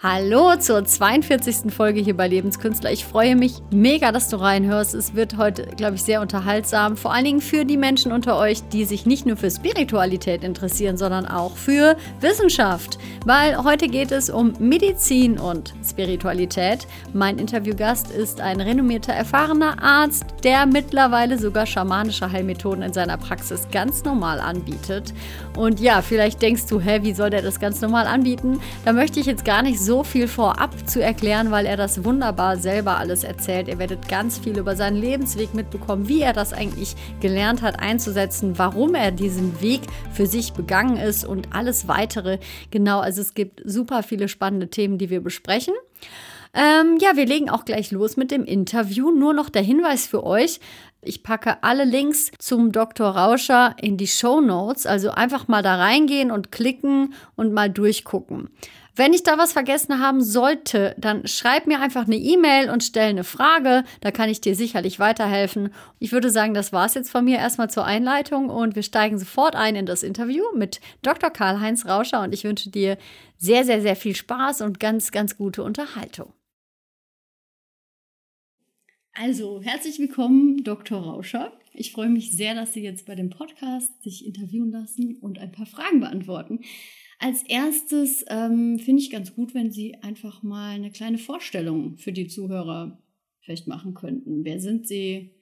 Hallo zur 42. Folge hier bei Lebenskünstler. Ich freue mich mega, dass du reinhörst. Es wird heute, glaube ich, sehr unterhaltsam. Vor allen Dingen für die Menschen unter euch, die sich nicht nur für Spiritualität interessieren, sondern auch für Wissenschaft. Weil heute geht es um Medizin und Spiritualität. Mein Interviewgast ist ein renommierter, erfahrener Arzt, der mittlerweile sogar schamanische Heilmethoden in seiner Praxis ganz normal anbietet. Und ja, vielleicht denkst du, hä, wie soll der das ganz normal anbieten? Da möchte ich jetzt gar nicht so so viel vorab zu erklären, weil er das wunderbar selber alles erzählt. Ihr werdet ganz viel über seinen Lebensweg mitbekommen, wie er das eigentlich gelernt hat einzusetzen, warum er diesen Weg für sich begangen ist und alles weitere. Genau, also es gibt super viele spannende Themen, die wir besprechen. Ähm, ja, wir legen auch gleich los mit dem Interview. Nur noch der Hinweis für euch. Ich packe alle Links zum Dr. Rauscher in die Show Notes. Also einfach mal da reingehen und klicken und mal durchgucken. Wenn ich da was vergessen haben sollte, dann schreib mir einfach eine E-Mail und stell eine Frage. Da kann ich dir sicherlich weiterhelfen. Ich würde sagen, das war es jetzt von mir erstmal zur Einleitung und wir steigen sofort ein in das Interview mit Dr. Karl-Heinz Rauscher und ich wünsche dir sehr, sehr, sehr viel Spaß und ganz, ganz gute Unterhaltung. Also, herzlich willkommen, Dr. Rauscher. Ich freue mich sehr, dass Sie jetzt bei dem Podcast sich interviewen lassen und ein paar Fragen beantworten. Als erstes ähm, finde ich ganz gut, wenn Sie einfach mal eine kleine Vorstellung für die Zuhörer vielleicht machen könnten. Wer sind Sie?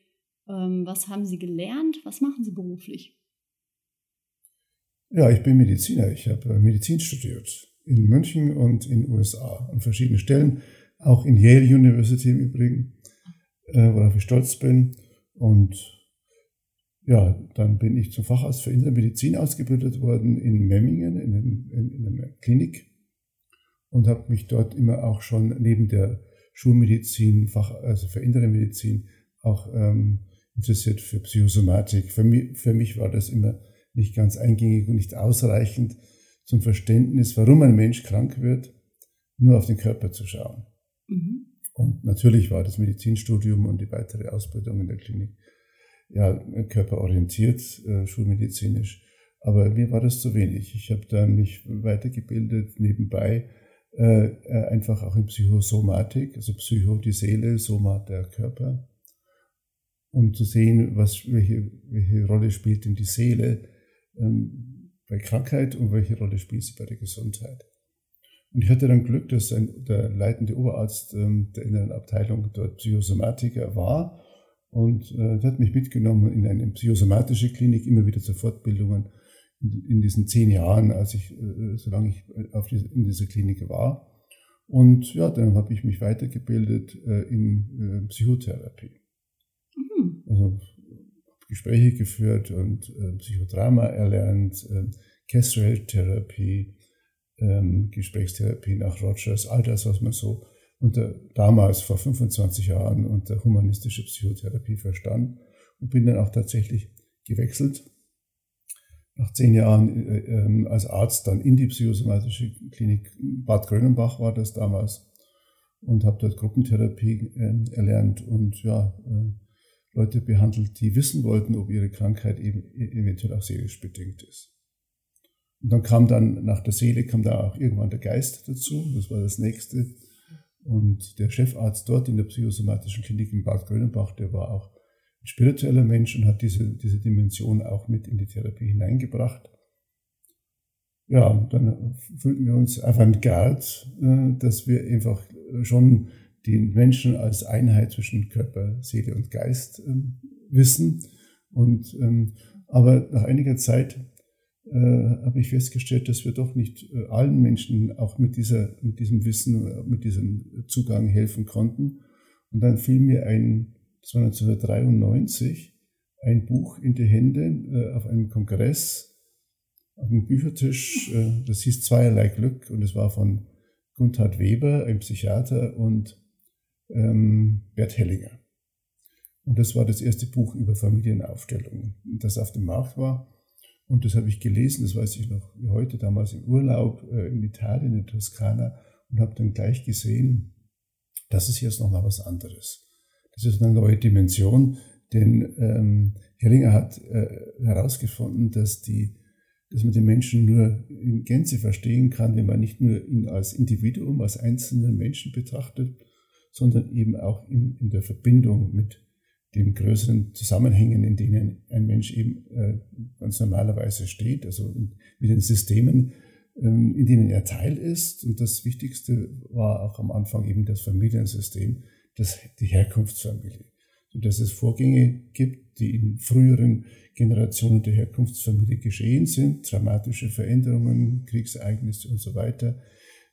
Ähm, was haben Sie gelernt? Was machen Sie beruflich? Ja, ich bin Mediziner. Ich habe äh, Medizin studiert in München und in den USA an verschiedenen Stellen, auch in Yale University im Übrigen, äh, worauf ich stolz bin. Und ja, dann bin ich zum Facharzt für Innere Medizin ausgebildet worden in Memmingen, in, in, in einer Klinik und habe mich dort immer auch schon neben der Schulmedizin, Fach, also für innere Medizin, auch ähm, interessiert für Psychosomatik. Für mich, für mich war das immer nicht ganz eingängig und nicht ausreichend zum Verständnis, warum ein Mensch krank wird, nur auf den Körper zu schauen. Mhm. Und natürlich war das Medizinstudium und die weitere Ausbildung in der Klinik ja, körperorientiert, äh, schulmedizinisch. Aber mir war das zu wenig. Ich habe dann mich weitergebildet nebenbei, äh, äh, einfach auch in Psychosomatik, also Psycho die Seele, Soma der Körper, um zu sehen, was, welche, welche Rolle spielt denn die Seele ähm, bei Krankheit und welche Rolle spielt sie bei der Gesundheit. Und ich hatte dann Glück, dass ein, der leitende Oberarzt ähm, der inneren Abteilung dort Psychosomatiker war und äh, der hat mich mitgenommen in eine psychosomatische Klinik, immer wieder zu Fortbildungen in, in diesen zehn Jahren, als ich, äh, solange ich äh, auf die, in dieser Klinik war. Und ja, dann habe ich mich weitergebildet äh, in äh, Psychotherapie. Mhm. Also Gespräche geführt und äh, Psychodrama erlernt, äh, Castrate-Therapie, ähm, Gesprächstherapie nach Rogers, all das, was man so unter, damals vor 25 Jahren unter humanistische Psychotherapie verstanden und bin dann auch tatsächlich gewechselt. Nach zehn Jahren äh, äh, als Arzt dann in die psychosomatische Klinik Bad Grönenbach war das damals und habe dort Gruppentherapie äh, erlernt und ja, äh, Leute behandelt, die wissen wollten, ob ihre Krankheit eben e-, eventuell auch seelisch bedingt ist. Und dann kam dann nach der Seele kam da auch irgendwann der Geist dazu. Das war das nächste. Und der Chefarzt dort in der psychosomatischen Klinik in Bad Grönenbach, der war auch ein spiritueller Mensch und hat diese, diese Dimension auch mit in die Therapie hineingebracht. Ja, dann fühlten wir uns avantgarde, äh, dass wir einfach schon den Menschen als Einheit zwischen Körper, Seele und Geist ähm, wissen. Und, ähm, aber nach einiger Zeit habe ich festgestellt, dass wir doch nicht äh, allen Menschen auch mit, dieser, mit diesem Wissen, äh, mit diesem Zugang helfen konnten. Und dann fiel mir ein, das war 1993, ein Buch in die Hände äh, auf einem Kongress, auf dem Büchertisch, äh, das hieß Zweierlei Glück und es war von Gunther Weber, ein Psychiater, und ähm, Bert Hellinger. Und das war das erste Buch über Familienaufstellungen, das auf dem Markt war. Und das habe ich gelesen, das weiß ich noch wie heute, damals im Urlaub äh, in Italien, in Toskana, und habe dann gleich gesehen, das ist jetzt nochmal was anderes. Das ist eine neue Dimension, denn ähm, Hellinger hat äh, herausgefunden, dass die dass man den Menschen nur in Gänze verstehen kann, wenn man nicht nur ihn als Individuum, als einzelnen Menschen betrachtet, sondern eben auch in, in der Verbindung mit den größeren Zusammenhängen, in denen ein Mensch eben äh, ganz normalerweise steht, also mit den Systemen, ähm, in denen er Teil ist. Und das Wichtigste war auch am Anfang eben das Familiensystem, das, die Herkunftsfamilie. Sodass es Vorgänge gibt, die in früheren Generationen der Herkunftsfamilie geschehen sind, dramatische Veränderungen, Kriegsereignisse und so weiter,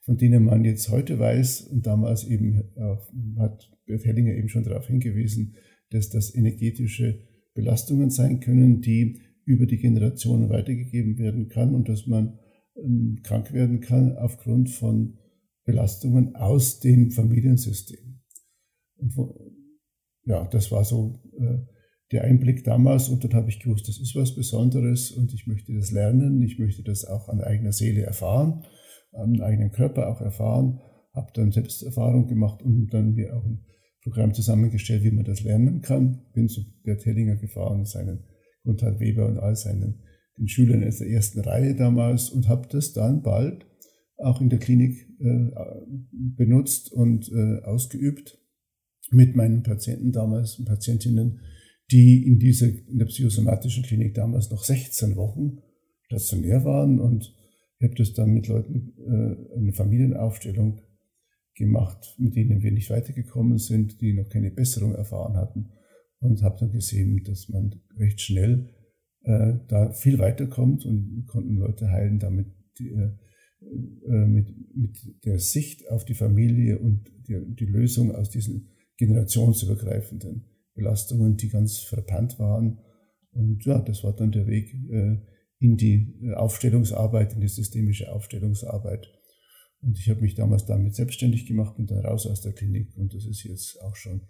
von denen man jetzt heute weiß und damals eben auch, hat Bert Hellinger eben schon darauf hingewiesen, dass das energetische Belastungen sein können, die über die Generationen weitergegeben werden kann und dass man ähm, krank werden kann aufgrund von Belastungen aus dem Familiensystem. Wo, ja, das war so äh, der Einblick damals und dann habe ich gewusst, das ist was Besonderes und ich möchte das lernen, ich möchte das auch an eigener Seele erfahren, an eigenen Körper auch erfahren, habe dann Selbsterfahrung gemacht und dann mir auch ein Programm zusammengestellt, wie man das lernen kann. Bin zu Bert Hellinger gefahren, seinen Gunther Weber und all seinen den Schülern aus der ersten Reihe damals und habe das dann bald auch in der Klinik äh, benutzt und äh, ausgeübt mit meinen Patienten damals Patientinnen, die in dieser in der psychosomatischen Klinik damals noch 16 Wochen stationär waren und ich habe das dann mit Leuten äh, eine Familienaufstellung gemacht, mit denen wir nicht weitergekommen sind, die noch keine Besserung erfahren hatten. Und habe dann gesehen, dass man recht schnell äh, da viel weiterkommt und konnten Leute heilen damit die, äh, äh, mit, mit der Sicht auf die Familie und die, die Lösung aus diesen generationsübergreifenden Belastungen, die ganz verpannt waren. Und ja, das war dann der Weg äh, in die Aufstellungsarbeit, in die systemische Aufstellungsarbeit. Und ich habe mich damals damit selbstständig gemacht, bin dann raus aus der Klinik und das ist jetzt auch schon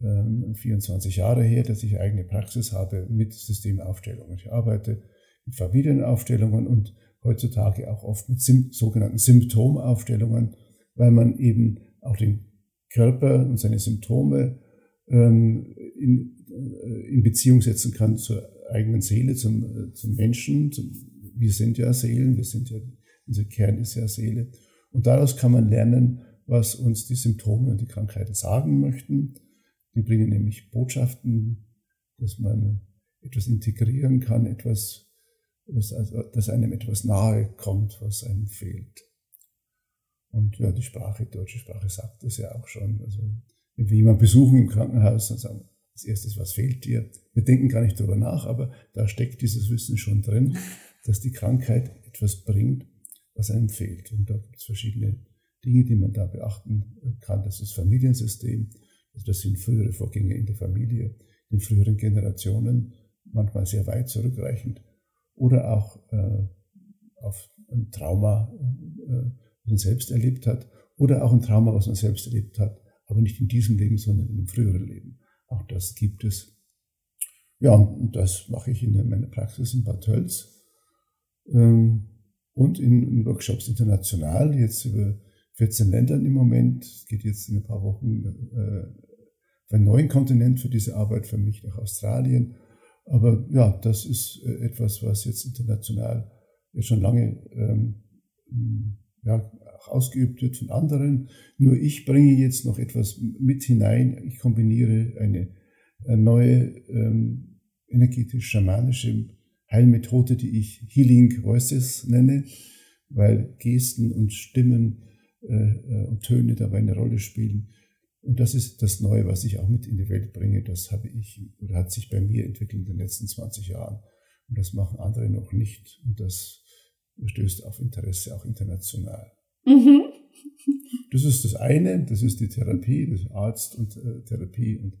ähm, 24 Jahre her, dass ich eigene Praxis habe mit Systemaufstellungen. Ich arbeite mit Familienaufstellungen und heutzutage auch oft mit Sim sogenannten Symptomaufstellungen, weil man eben auch den Körper und seine Symptome ähm, in, äh, in Beziehung setzen kann zur eigenen Seele, zum, äh, zum Menschen. Zum, wir sind ja Seelen, wir sind ja, unser Kern ist ja Seele. Und daraus kann man lernen, was uns die Symptome und die Krankheiten sagen möchten. Die bringen nämlich Botschaften, dass man etwas integrieren kann, etwas, was, dass einem etwas nahe kommt, was einem fehlt. Und ja, die Sprache, die deutsche Sprache sagt das ja auch schon. Also, wenn wir jemanden besuchen im Krankenhaus, dann sagen als erstes, was fehlt dir? Wir denken gar nicht darüber nach, aber da steckt dieses Wissen schon drin, dass die Krankheit etwas bringt, was einem fehlt. Und da gibt es verschiedene Dinge, die man da beachten kann. Das ist das Familiensystem, also das sind frühere Vorgänge in der Familie, in früheren Generationen, manchmal sehr weit zurückreichend, oder auch äh, auf ein Trauma, äh, was man selbst erlebt hat, oder auch ein Trauma, was man selbst erlebt hat, aber nicht in diesem Leben, sondern in einem früheren Leben. Auch das gibt es. Ja, und das mache ich in meiner Praxis in Bad Tölz. Ähm, und in, Workshops international, jetzt über 14 Ländern im Moment. Es geht jetzt in ein paar Wochen äh, auf einen neuen Kontinent für diese Arbeit, für mich nach Australien. Aber ja, das ist äh, etwas, was jetzt international jetzt schon lange ähm, ja, auch ausgeübt wird von anderen. Nur ich bringe jetzt noch etwas mit hinein. Ich kombiniere eine, eine neue ähm, energetisch-schamanische Heilmethode, die ich Healing Voices nenne, weil Gesten und Stimmen äh, äh, und Töne dabei eine Rolle spielen. Und das ist das Neue, was ich auch mit in die Welt bringe. Das habe ich oder hat sich bei mir entwickelt in den letzten 20 Jahren. Und das machen andere noch nicht. Und das stößt auf Interesse auch international. Mhm. Das ist das eine, das ist die Therapie, das Arzt und äh, Therapie und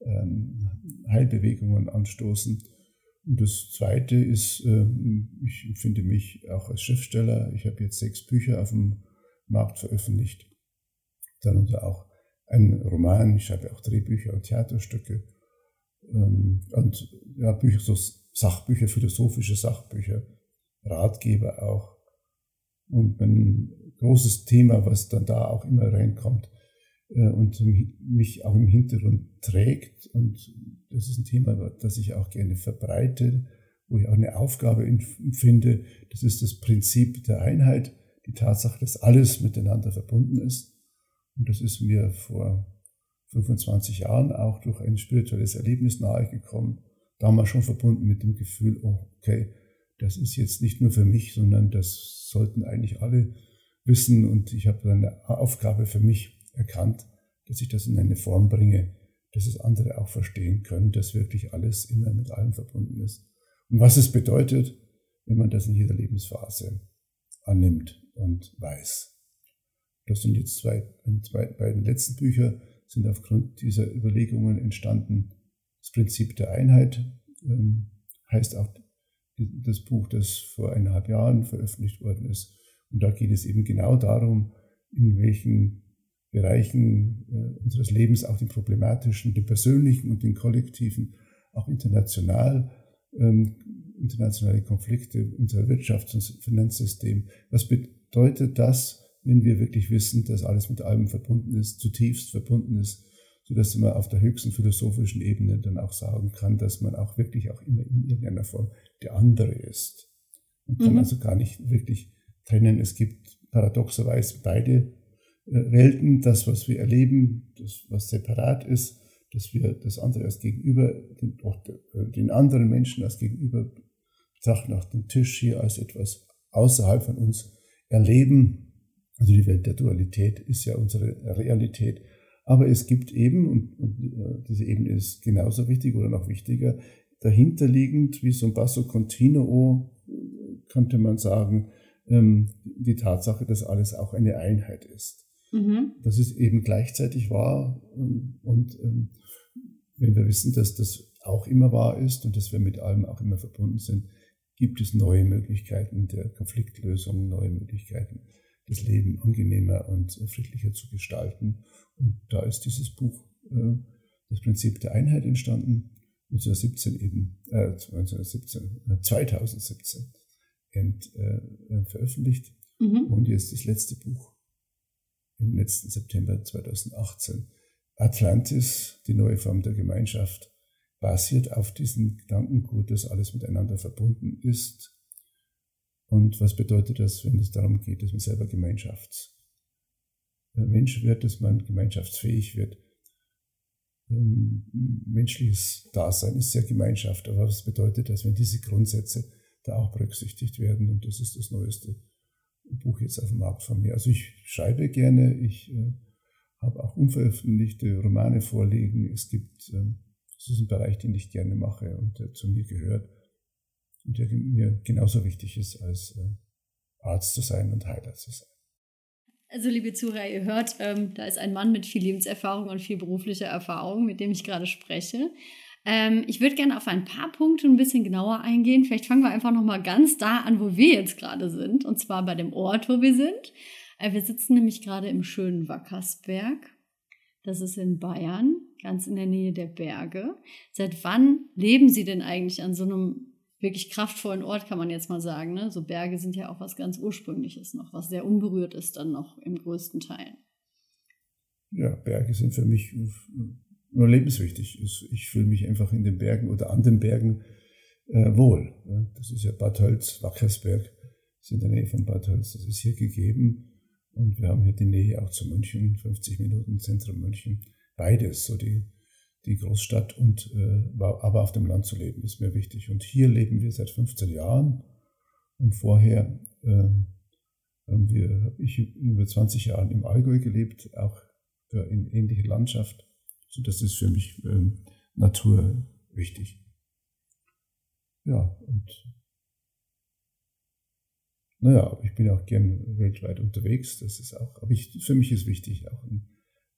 ähm, Heilbewegungen anstoßen. Und das Zweite ist, ähm, ich finde mich auch als Schriftsteller. Ich habe jetzt sechs Bücher auf dem Markt veröffentlicht. Darunter auch ein Roman. Ich schreibe auch Drehbücher und Theaterstücke. Ähm, und ja, Bücher, so Sachbücher, philosophische Sachbücher, Ratgeber auch. Und mein großes Thema, was dann da auch immer reinkommt, und mich auch im Hintergrund trägt. Und das ist ein Thema, das ich auch gerne verbreite wo ich auch eine Aufgabe empfinde. Das ist das Prinzip der Einheit, die Tatsache, dass alles miteinander verbunden ist. Und das ist mir vor 25 Jahren auch durch ein spirituelles Erlebnis nahegekommen. Damals schon verbunden mit dem Gefühl, oh, okay, das ist jetzt nicht nur für mich, sondern das sollten eigentlich alle wissen. Und ich habe eine Aufgabe für mich erkannt, dass ich das in eine Form bringe, dass es andere auch verstehen können, dass wirklich alles immer mit allem verbunden ist. Und was es bedeutet, wenn man das in jeder Lebensphase annimmt und weiß. Das sind jetzt zwei, zwei beiden letzten Bücher sind aufgrund dieser Überlegungen entstanden. Das Prinzip der Einheit ähm, heißt auch das Buch, das vor eineinhalb Jahren veröffentlicht worden ist. Und da geht es eben genau darum, in welchen Bereichen äh, unseres Lebens, auch den problematischen, den persönlichen und den kollektiven, auch international, ähm, internationale Konflikte, unser Wirtschafts- und Finanzsystem. Was bedeutet das, wenn wir wirklich wissen, dass alles mit allem verbunden ist, zutiefst verbunden ist, sodass man auf der höchsten philosophischen Ebene dann auch sagen kann, dass man auch wirklich auch immer in irgendeiner Form der andere ist. Und kann mhm. also gar nicht wirklich trennen. Es gibt paradoxerweise beide Welten, das, was wir erleben, das, was separat ist, dass wir das andere als Gegenüber, den, äh, den anderen Menschen als Gegenüber betrachten, auch den Tisch hier als etwas außerhalb von uns erleben. Also die Welt der Dualität ist ja unsere Realität. Aber es gibt eben, und, und äh, diese Ebene ist genauso wichtig oder noch wichtiger, dahinterliegend wie so ein Basso Continuo, könnte man sagen, ähm, die Tatsache, dass alles auch eine Einheit ist. Mhm. Dass es eben gleichzeitig war ähm, und ähm, wenn wir wissen, dass das auch immer wahr ist und dass wir mit allem auch immer verbunden sind, gibt es neue Möglichkeiten der Konfliktlösung, neue Möglichkeiten, das Leben angenehmer und friedlicher zu gestalten. Und da ist dieses Buch, äh, das Prinzip der Einheit entstanden, 1917 eben, äh, 1917, 2017 ent, äh, veröffentlicht. Mhm. Und jetzt das letzte Buch im letzten September 2018. Atlantis, die neue Form der Gemeinschaft, basiert auf diesem Gedankengut, dass alles miteinander verbunden ist. Und was bedeutet das, wenn es darum geht, dass man selber Gemeinschaftsmensch wird, dass man gemeinschaftsfähig wird? Ähm, menschliches Dasein ist ja Gemeinschaft, aber was bedeutet das, wenn diese Grundsätze da auch berücksichtigt werden? Und das ist das Neueste Buch jetzt auf dem Markt von mir. Also ich schreibe gerne, ich äh, habe auch unveröffentlichte Romane vorliegen. Es gibt, äh, ist ein Bereich, den ich gerne mache und der zu mir gehört und der mir genauso wichtig ist, als äh, Arzt zu sein und Heiler zu sein. Also, liebe Zuhörer, ihr hört, ähm, da ist ein Mann mit viel Lebenserfahrung und viel beruflicher Erfahrung, mit dem ich gerade spreche. Ähm, ich würde gerne auf ein paar Punkte ein bisschen genauer eingehen. Vielleicht fangen wir einfach nochmal ganz da an, wo wir jetzt gerade sind, und zwar bei dem Ort, wo wir sind. Äh, wir sitzen nämlich gerade im schönen Wackersberg. Das ist in Bayern, ganz in der Nähe der Berge. Seit wann leben Sie denn eigentlich an so einem wirklich kraftvollen Ort, kann man jetzt mal sagen? Ne? So Berge sind ja auch was ganz Ursprüngliches noch, was sehr unberührt ist dann noch im größten Teil. Ja, Berge sind für mich nur lebenswichtig. Ich fühle mich einfach in den Bergen oder an den Bergen äh, wohl. Das ist ja Bad Hölz, Wackersberg, ist in der Nähe von Bad Hölz. Das ist hier gegeben. Und wir haben hier die Nähe auch zu München, 50 Minuten Zentrum München. Beides, so die, die Großstadt und äh, aber auf dem Land zu leben, ist mir wichtig. Und hier leben wir seit 15 Jahren. Und vorher äh, haben wir, habe ich über 20 Jahre im Allgäu gelebt, auch in ähnlicher Landschaft. So, das ist für mich ähm, Natur wichtig. Ja, und naja, ich bin auch gern weltweit unterwegs. Das ist auch, aber ich, für mich ist wichtig, auch einen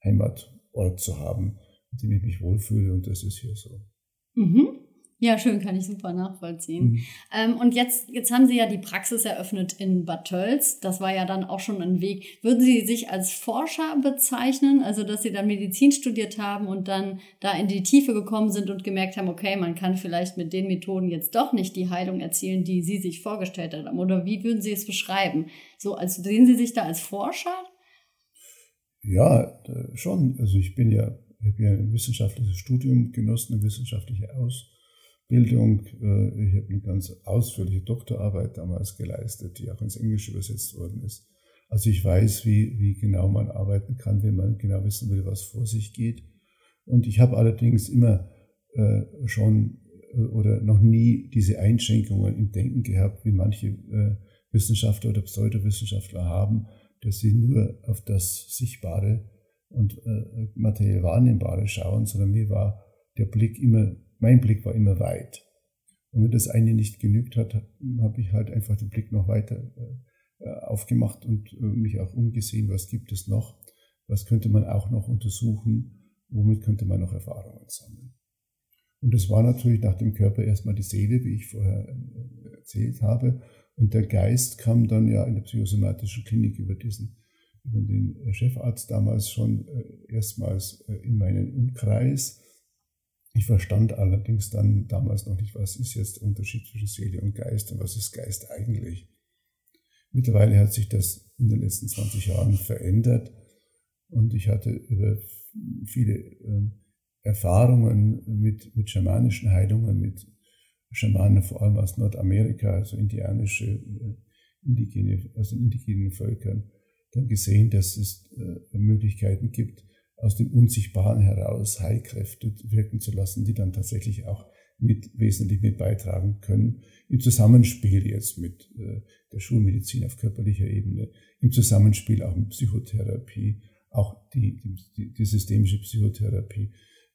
Heimatort zu haben, in dem ich mich wohlfühle und das ist hier so. Mhm. Ja, schön, kann ich super nachvollziehen. Mhm. Ähm, und jetzt, jetzt haben Sie ja die Praxis eröffnet in Bad Tölz. Das war ja dann auch schon ein Weg. Würden Sie sich als Forscher bezeichnen, also dass Sie dann Medizin studiert haben und dann da in die Tiefe gekommen sind und gemerkt haben, okay, man kann vielleicht mit den Methoden jetzt doch nicht die Heilung erzielen, die Sie sich vorgestellt haben? Oder wie würden Sie es beschreiben? So, als sehen Sie sich da als Forscher? Ja, schon. Also ich bin ja, ich habe ja ein wissenschaftliches Studium genossen, eine wissenschaftliche Aus Bildung. Äh, ich habe eine ganz ausführliche Doktorarbeit damals geleistet, die auch ins Englische übersetzt worden ist. Also ich weiß, wie, wie genau man arbeiten kann, wenn man genau wissen will, was vor sich geht. Und ich habe allerdings immer äh, schon äh, oder noch nie diese Einschränkungen im Denken gehabt, wie manche äh, Wissenschaftler oder Pseudowissenschaftler haben, dass sie nur auf das Sichtbare und äh, materiell Wahrnehmbare schauen, sondern mir war der Blick immer, mein Blick war immer weit. Und wenn das eine nicht genügt hat, habe ich halt einfach den Blick noch weiter äh, aufgemacht und äh, mich auch umgesehen, was gibt es noch, was könnte man auch noch untersuchen, womit könnte man noch Erfahrungen sammeln. Und das war natürlich nach dem Körper erstmal die Seele, wie ich vorher äh, erzählt habe. Und der Geist kam dann ja in der psychosomatischen Klinik über diesen, über den Chefarzt damals schon erstmals in meinen Umkreis. Ich verstand allerdings dann damals noch nicht, was ist jetzt der Unterschied zwischen Seele und Geist und was ist Geist eigentlich. Mittlerweile hat sich das in den letzten 20 Jahren verändert und ich hatte über viele äh, Erfahrungen mit, mit schamanischen Heilungen, mit Schamanen vor allem aus Nordamerika, also indianische, äh, indigene, also indigenen Völkern, dann gesehen, dass es äh, Möglichkeiten gibt, aus dem Unsichtbaren heraus Heilkräfte wirken zu lassen, die dann tatsächlich auch mit, wesentlich mit beitragen können, im Zusammenspiel jetzt mit äh, der Schulmedizin auf körperlicher Ebene, im Zusammenspiel auch mit Psychotherapie, auch die, die, die systemische Psychotherapie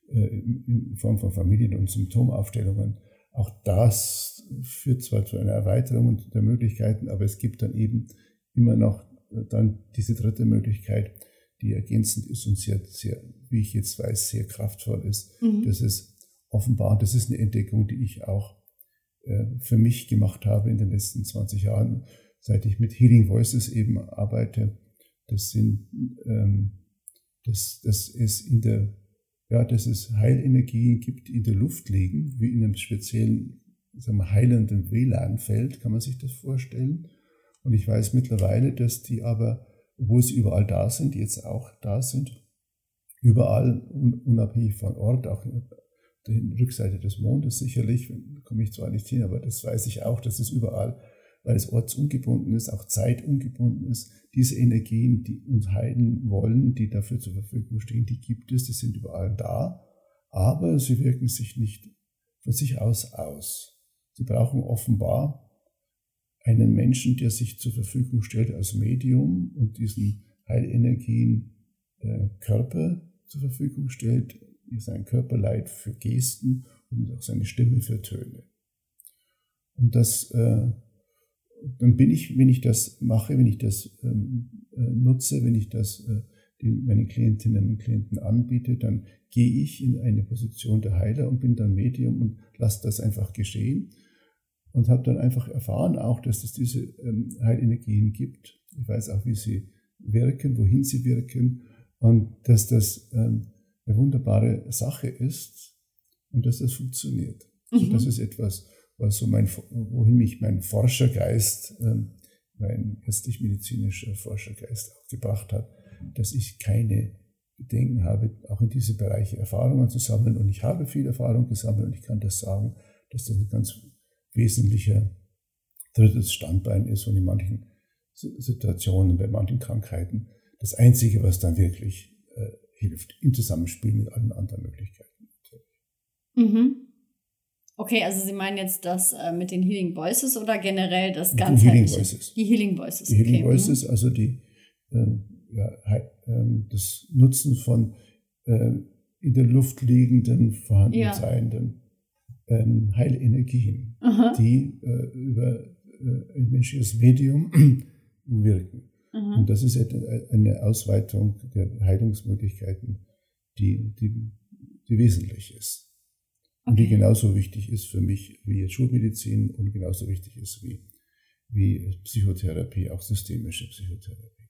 äh, in Form von Familien- und Symptomaufstellungen. Auch das führt zwar zu einer Erweiterung der Möglichkeiten, aber es gibt dann eben immer noch äh, dann diese dritte Möglichkeit, die ergänzend ist und sehr, sehr, wie ich jetzt weiß, sehr kraftvoll ist. Mhm. Das ist offenbar, das ist eine Entdeckung, die ich auch äh, für mich gemacht habe in den letzten 20 Jahren, seit ich mit Healing Voices eben arbeite. Das sind, ähm, dass, dass es in der, ja, dass es Heilenergien gibt, die in der Luft liegen, wie in einem speziellen, sagen wir, heilenden WLAN-Feld, kann man sich das vorstellen. Und ich weiß mittlerweile, dass die aber, obwohl sie überall da sind, jetzt auch da sind, überall unabhängig von Ort, auch die Rückseite des Mondes sicherlich, komme ich zwar nicht hin, aber das weiß ich auch, dass es überall, weil es ortsungebunden ist, auch zeitungebunden ist, diese Energien, die uns heilen wollen, die dafür zur Verfügung stehen, die gibt es, die sind überall da, aber sie wirken sich nicht von sich aus aus. Sie brauchen offenbar einen Menschen, der sich zur Verfügung stellt als Medium und diesen Heilenergien äh, Körper zur Verfügung stellt, sein Körperleid für Gesten und auch seine Stimme für Töne. Und das, äh, dann bin ich, wenn ich das mache, wenn ich das ähm, äh, nutze, wenn ich das äh, meinen Klientinnen und Klienten anbiete, dann gehe ich in eine Position der Heiler und bin dann Medium und lasse das einfach geschehen und habe dann einfach erfahren auch, dass es diese ähm, Heilenergien gibt. Ich weiß auch, wie sie wirken, wohin sie wirken und dass das ähm, eine wunderbare Sache ist und dass das funktioniert. Also mhm. das ist etwas, was so mein, wohin mich mein Forschergeist, ähm, mein ärztlich-medizinischer Forschergeist auch gebracht hat, dass ich keine Bedenken habe, auch in diese Bereiche Erfahrungen zu sammeln. Und ich habe viel Erfahrung gesammelt und ich kann das sagen, dass das ein ganz wesentlicher drittes Standbein ist und in manchen Situationen, bei manchen Krankheiten das Einzige, was dann wirklich äh, hilft, im Zusammenspiel mit allen anderen Möglichkeiten. Mhm. Okay, also Sie meinen jetzt das äh, mit den Healing Voices oder generell das ganze Die Healing Voices. Die Healing Voices. Die Healing okay. Voices, mhm. also die, äh, ja, äh, das Nutzen von äh, in der Luft liegenden, vorhanden ja. seienden ähm, Heilenergien, Aha. die äh, über äh, ein menschliches Medium wirken. Mhm. Und das ist eine Ausweitung der Heilungsmöglichkeiten, die, die, die wesentlich ist. Okay. Und die genauso wichtig ist für mich wie Schulmedizin und genauso wichtig ist wie, wie Psychotherapie, auch systemische Psychotherapie.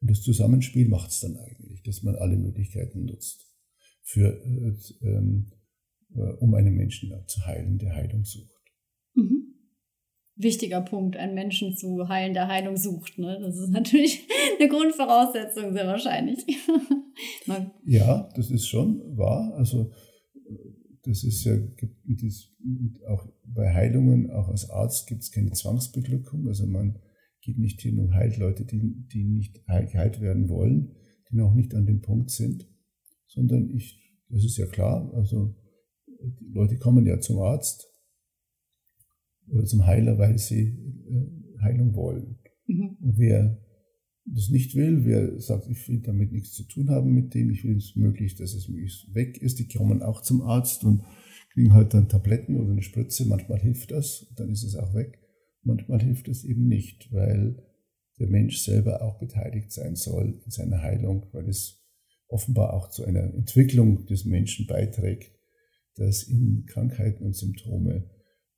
Und das Zusammenspiel macht es dann eigentlich, dass man alle Möglichkeiten nutzt, für, äh, ähm, äh, um einen Menschen zu heilen, der Heilung sucht wichtiger Punkt, einen Menschen zu heilen, der Heilung sucht. Ne? Das ist natürlich eine Grundvoraussetzung, sehr wahrscheinlich. ja, das ist schon wahr. Also das ist ja, auch bei Heilungen, auch als Arzt gibt es keine Zwangsbeglückung. Also man geht nicht hin und heilt Leute, die, die nicht geheilt werden wollen, die noch nicht an dem Punkt sind, sondern ich, das ist ja klar, also die Leute kommen ja zum Arzt oder zum Heiler, weil sie äh, Heilung wollen. Mhm. Und wer das nicht will, wer sagt, ich will damit nichts zu tun haben mit dem, ich will es möglichst, dass es möglichst weg ist, die kommen auch zum Arzt und kriegen halt dann Tabletten oder eine Spritze, manchmal hilft das, dann ist es auch weg, manchmal hilft es eben nicht, weil der Mensch selber auch beteiligt sein soll in seiner Heilung, weil es offenbar auch zu einer Entwicklung des Menschen beiträgt, dass ihn Krankheiten und Symptome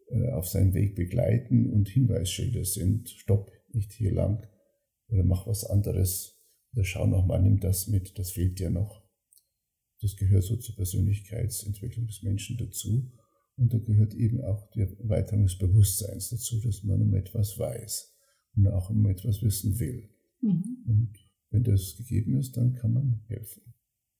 äh, auf seinem Weg begleiten und Hinweisschilder sind. Stopp, nicht hier lang oder mach was anderes oder schau nochmal, nimm das mit, das fehlt dir noch. Das gehört so zur Persönlichkeitsentwicklung des Menschen dazu. Und da gehört eben auch die Erweiterung des Bewusstseins dazu, dass man um etwas weiß und auch um etwas wissen will. Mhm. Und wenn das gegeben ist, dann kann man helfen.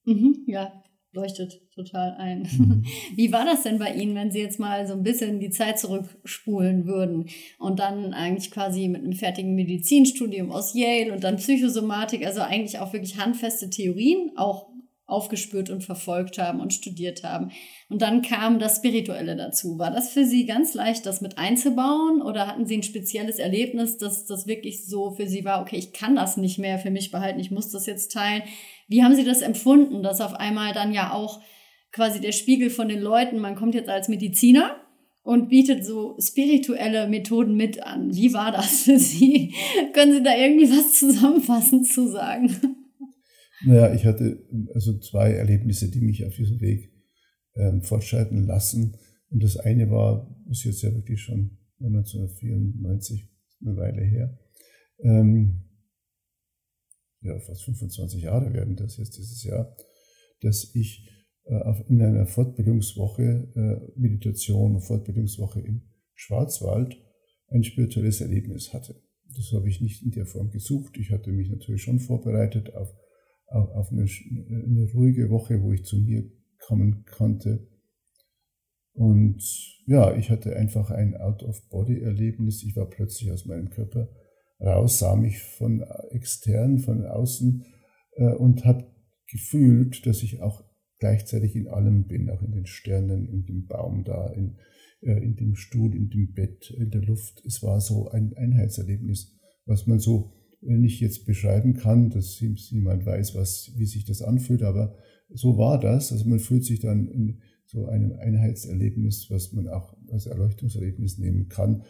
Mhm, ja, leuchtet total ein. Mhm. Wie war das denn bei Ihnen, wenn Sie jetzt mal so ein bisschen die Zeit zurückspulen würden und dann eigentlich quasi mit einem fertigen Medizinstudium aus Yale und dann Psychosomatik, also eigentlich auch wirklich handfeste Theorien, auch aufgespürt und verfolgt haben und studiert haben. Und dann kam das Spirituelle dazu. War das für Sie ganz leicht, das mit einzubauen? Oder hatten Sie ein spezielles Erlebnis, dass das wirklich so für Sie war, okay, ich kann das nicht mehr für mich behalten, ich muss das jetzt teilen? Wie haben Sie das empfunden, dass auf einmal dann ja auch quasi der Spiegel von den Leuten, man kommt jetzt als Mediziner und bietet so spirituelle Methoden mit an. Wie war das für Sie? Können Sie da irgendwie was zusammenfassend zu sagen? Naja, ich hatte also zwei Erlebnisse, die mich auf diesem Weg ähm, fortschreiten lassen. Und das eine war, ist jetzt ja wirklich schon 1994, eine Weile her, ähm, ja, fast 25 Jahre werden das jetzt dieses Jahr, dass ich äh, in einer Fortbildungswoche, äh, Meditation Fortbildungswoche im Schwarzwald ein spirituelles Erlebnis hatte. Das habe ich nicht in der Form gesucht. Ich hatte mich natürlich schon vorbereitet auf auf eine, eine ruhige Woche, wo ich zu mir kommen konnte. Und ja, ich hatte einfach ein Out-of-Body-Erlebnis. Ich war plötzlich aus meinem Körper raus, sah mich von extern, von außen äh, und habe gefühlt, dass ich auch gleichzeitig in allem bin, auch in den Sternen, in dem Baum da, in, äh, in dem Stuhl, in dem Bett, in der Luft. Es war so ein Einheitserlebnis, was man so nicht jetzt beschreiben kann, dass jemand weiß, was, wie sich das anfühlt, aber so war das. Also man fühlt sich dann in so einem Einheitserlebnis, was man auch als Erleuchtungserlebnis nehmen kann,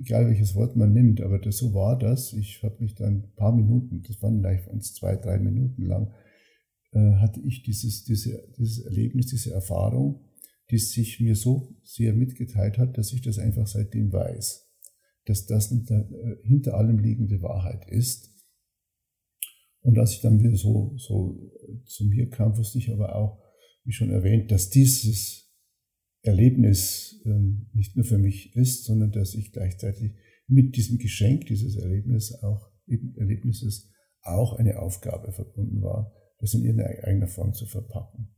egal welches Wort man nimmt, aber das, so war das. Ich habe mich dann ein paar Minuten, das waren vielleicht zwei, drei Minuten lang, äh, hatte ich dieses, diese, dieses Erlebnis, diese Erfahrung, die sich mir so sehr mitgeteilt hat, dass ich das einfach seitdem weiß dass das hinter, äh, hinter allem liegende Wahrheit ist. Und als ich dann wieder so, so äh, zu mir kam, wusste ich aber auch, wie schon erwähnt, dass dieses Erlebnis ähm, nicht nur für mich ist, sondern dass ich gleichzeitig mit diesem Geschenk dieses Erlebnis auch, Erlebnisses auch eine Aufgabe verbunden war, das in irgendeiner Form zu verpacken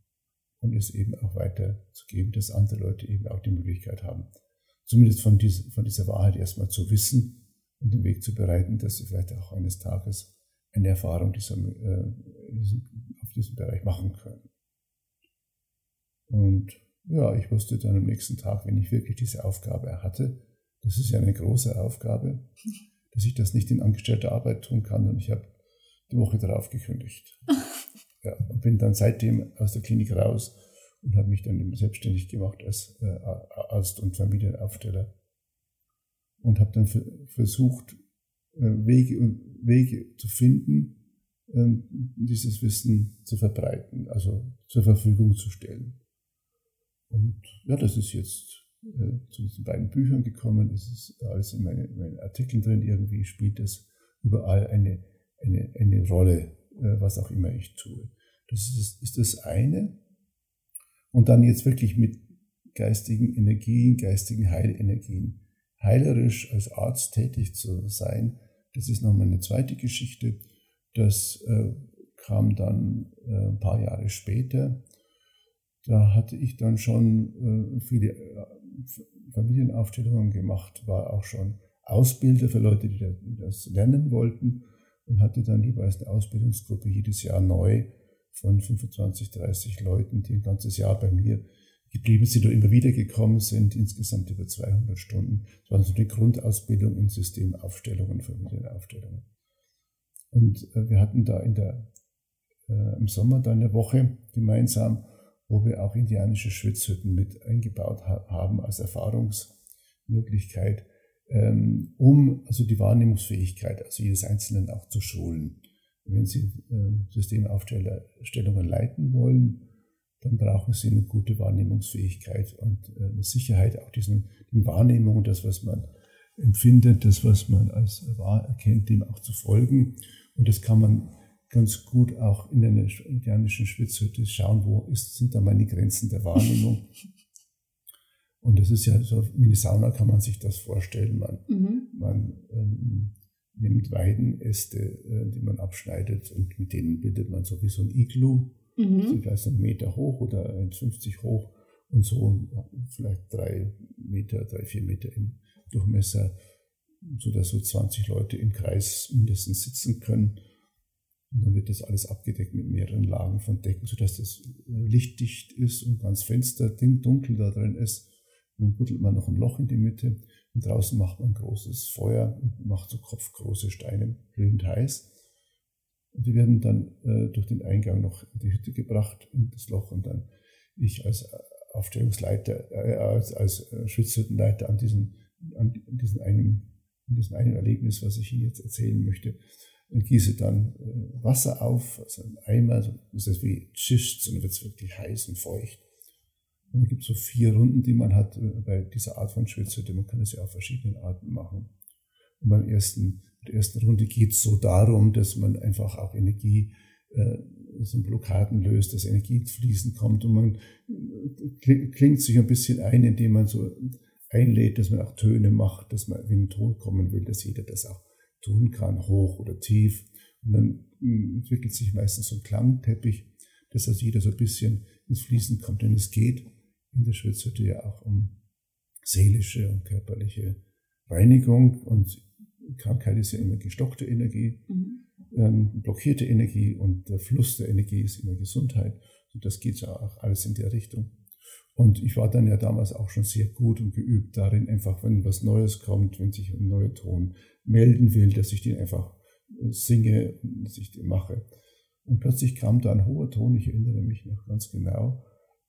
und es eben auch weiterzugeben, dass andere Leute eben auch die Möglichkeit haben, zumindest von, dieser, von dieser Wahrheit erstmal zu wissen und den Weg zu bereiten, dass sie vielleicht auch eines Tages eine Erfahrung dieser, äh, diesem, auf diesem Bereich machen können. Und ja, ich wusste dann am nächsten Tag, wenn ich wirklich diese Aufgabe hatte, das ist ja eine große Aufgabe, dass ich das nicht in angestellter Arbeit tun kann und ich habe die Woche darauf gekündigt. Ja, und bin dann seitdem aus der Klinik raus und habe mich dann selbstständig gemacht als äh, Arzt und Familienaufsteller und habe dann versucht, äh, Wege Wege zu finden, ähm, dieses Wissen zu verbreiten, also zur Verfügung zu stellen. Und ja, das ist jetzt äh, zu diesen beiden Büchern gekommen, es ist alles in meinen, meinen Artikeln drin, irgendwie spielt es überall eine, eine, eine Rolle, äh, was auch immer ich tue. Das ist, ist das eine. Und dann jetzt wirklich mit geistigen Energien, geistigen Heilenergien, heilerisch als Arzt tätig zu sein, das ist nochmal eine zweite Geschichte. Das äh, kam dann äh, ein paar Jahre später. Da hatte ich dann schon äh, viele äh, Familienaufstellungen gemacht, war auch schon Ausbilder für Leute, die das lernen wollten und hatte dann jeweils eine Ausbildungsgruppe jedes Jahr neu von 25, 30 Leuten, die ein ganzes Jahr bei mir geblieben sind oder immer wieder gekommen sind, insgesamt über 200 Stunden. Das war so eine Grundausbildung in Systemaufstellungen, Familienaufstellungen. Und äh, wir hatten da in der, äh, im Sommer dann eine Woche gemeinsam, wo wir auch indianische Schwitzhütten mit eingebaut ha haben als Erfahrungsmöglichkeit, ähm, um also die Wahrnehmungsfähigkeit, also jedes Einzelnen auch zu schulen. Wenn Sie äh, Systemaufstellungen leiten wollen, dann brauchen Sie eine gute Wahrnehmungsfähigkeit und äh, eine Sicherheit, auch diesen die Wahrnehmung, das, was man empfindet, das, was man als wahr erkennt, dem auch zu folgen. Und das kann man ganz gut auch in einer indianischen Schwitzhütte schauen, wo ist, sind da meine Grenzen der Wahrnehmung. Und das ist ja so, wie eine Sauna kann man sich das vorstellen. Man, mhm. man ähm, nimmt Weidenäste, äh, die man abschneidet und mit denen bildet man so wie so ein Iglu Mhm. Sind vielleicht einen Meter hoch oder 1,50 hoch und so vielleicht drei Meter, drei, vier Meter im Durchmesser, sodass so 20 Leute im Kreis mindestens sitzen können. Und dann wird das alles abgedeckt mit mehreren Lagen von Decken, sodass das lichtdicht ist und ganz Fenster dunkel da drin ist. Und dann buddelt man noch ein Loch in die Mitte und draußen macht man ein großes Feuer und macht so kopfgroße Steine glühend heiß. Und die werden dann äh, durch den Eingang noch in die Hütte gebracht, in das Loch. Und dann ich als äh, Aufstellungsleiter, äh, als, als äh, Schutzhüttenleiter an diesem, an diesem einen, an diesem einen Erlebnis, was ich Ihnen jetzt erzählen möchte, gieße dann äh, Wasser auf, also ein Eimer, so ist das wie Schicht, sondern wird es wirklich heiß und feucht. Und dann gibt es so vier Runden, die man hat äh, bei dieser Art von Schwitzhütte. Man kann das ja auf verschiedenen Arten machen. Und beim ersten der ersten Runde geht es so darum, dass man einfach auch Energie, äh, so Blockaden löst, dass Energie Fließen kommt und man äh, klingt sich ein bisschen ein, indem man so einlädt, dass man auch Töne macht, dass man, wenn ein Ton kommen will, dass jeder das auch tun kann, hoch oder tief. Und dann hm, entwickelt sich meistens so ein Klangteppich, dass also jeder so ein bisschen ins Fließen kommt. Denn es geht in der Schwitzhütte ja auch um seelische und körperliche Reinigung und Krankheit ist ja immer gestockte Energie, mhm. ähm, blockierte Energie und der Fluss der Energie ist immer Gesundheit. Und das geht ja auch alles in der Richtung. Und ich war dann ja damals auch schon sehr gut und geübt darin, einfach wenn was Neues kommt, wenn sich ein neuer Ton melden will, dass ich den einfach äh, singe, dass ich den mache. Und plötzlich kam da ein hoher Ton, ich erinnere mich noch ganz genau,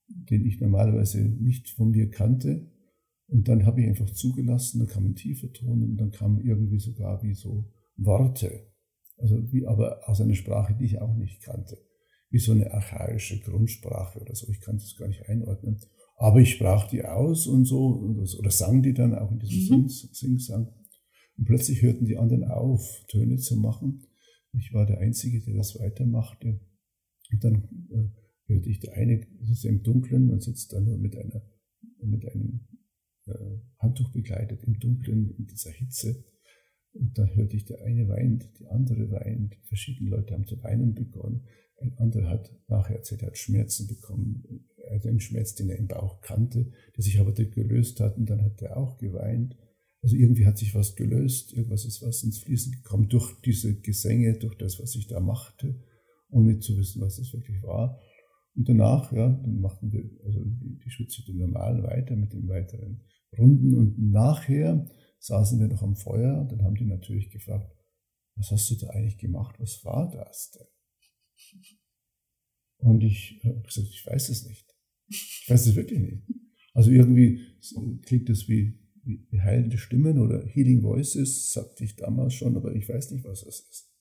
den ich normalerweise nicht von mir kannte, und dann habe ich einfach zugelassen, da kam ein tiefer Ton und dann kam irgendwie sogar wie so Worte. Also wie, aber aus einer Sprache, die ich auch nicht kannte. Wie so eine archaische Grundsprache oder so. Ich kann das gar nicht einordnen. Aber ich sprach die aus und so, oder sang die dann auch in diesem mhm. Sing-Sang. Und plötzlich hörten die anderen auf, Töne zu machen. Ich war der Einzige, der das weitermachte. Und dann äh, hörte ich der eine, das ist ja im Dunkeln, man sitzt da nur mit einer, mit einem äh, Handtuch begleitet im Dunkeln, in dieser Hitze. Und dann hörte ich, der eine weint, die andere weint. Verschiedene Leute haben zu weinen begonnen. Ein anderer hat nachher erzählt, er hat Schmerzen bekommen. Hat einen Schmerz, den er im Bauch kannte, der sich aber gelöst hat. Und dann hat er auch geweint. Also irgendwie hat sich was gelöst. Irgendwas ist was ins Fließen gekommen durch diese Gesänge, durch das, was ich da machte, ohne zu wissen, was es wirklich war. Und danach, ja, dann machten wir also die, Schwitzhütte normal weiter mit den weiteren Runden und nachher saßen wir noch am Feuer dann haben die natürlich gefragt, was hast du da eigentlich gemacht? Was war das denn? Und ich habe gesagt, ich weiß es nicht. Ich weiß es wirklich nicht. Also irgendwie klingt das wie, wie, wie heilende Stimmen oder Healing Voices, sagte ich damals schon, aber ich weiß nicht, was das ist.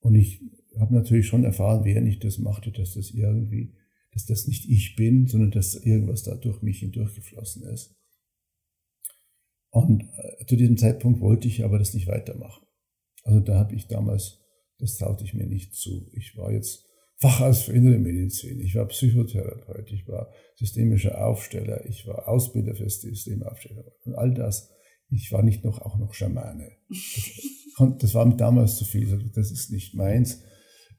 Und ich habe natürlich schon erfahren, während ich das machte, dass das irgendwie, dass das nicht ich bin, sondern dass irgendwas da durch mich hindurchgeflossen ist. Und äh, zu diesem Zeitpunkt wollte ich aber das nicht weitermachen. Also da habe ich damals, das traute ich mir nicht zu. Ich war jetzt Facharzt für Innere Medizin, ich war Psychotherapeut, ich war systemischer Aufsteller, ich war Ausbilder für Systemaufsteller und all das. Ich war nicht noch auch noch Schamane. Das, war damals zu viel. Das ist nicht meins.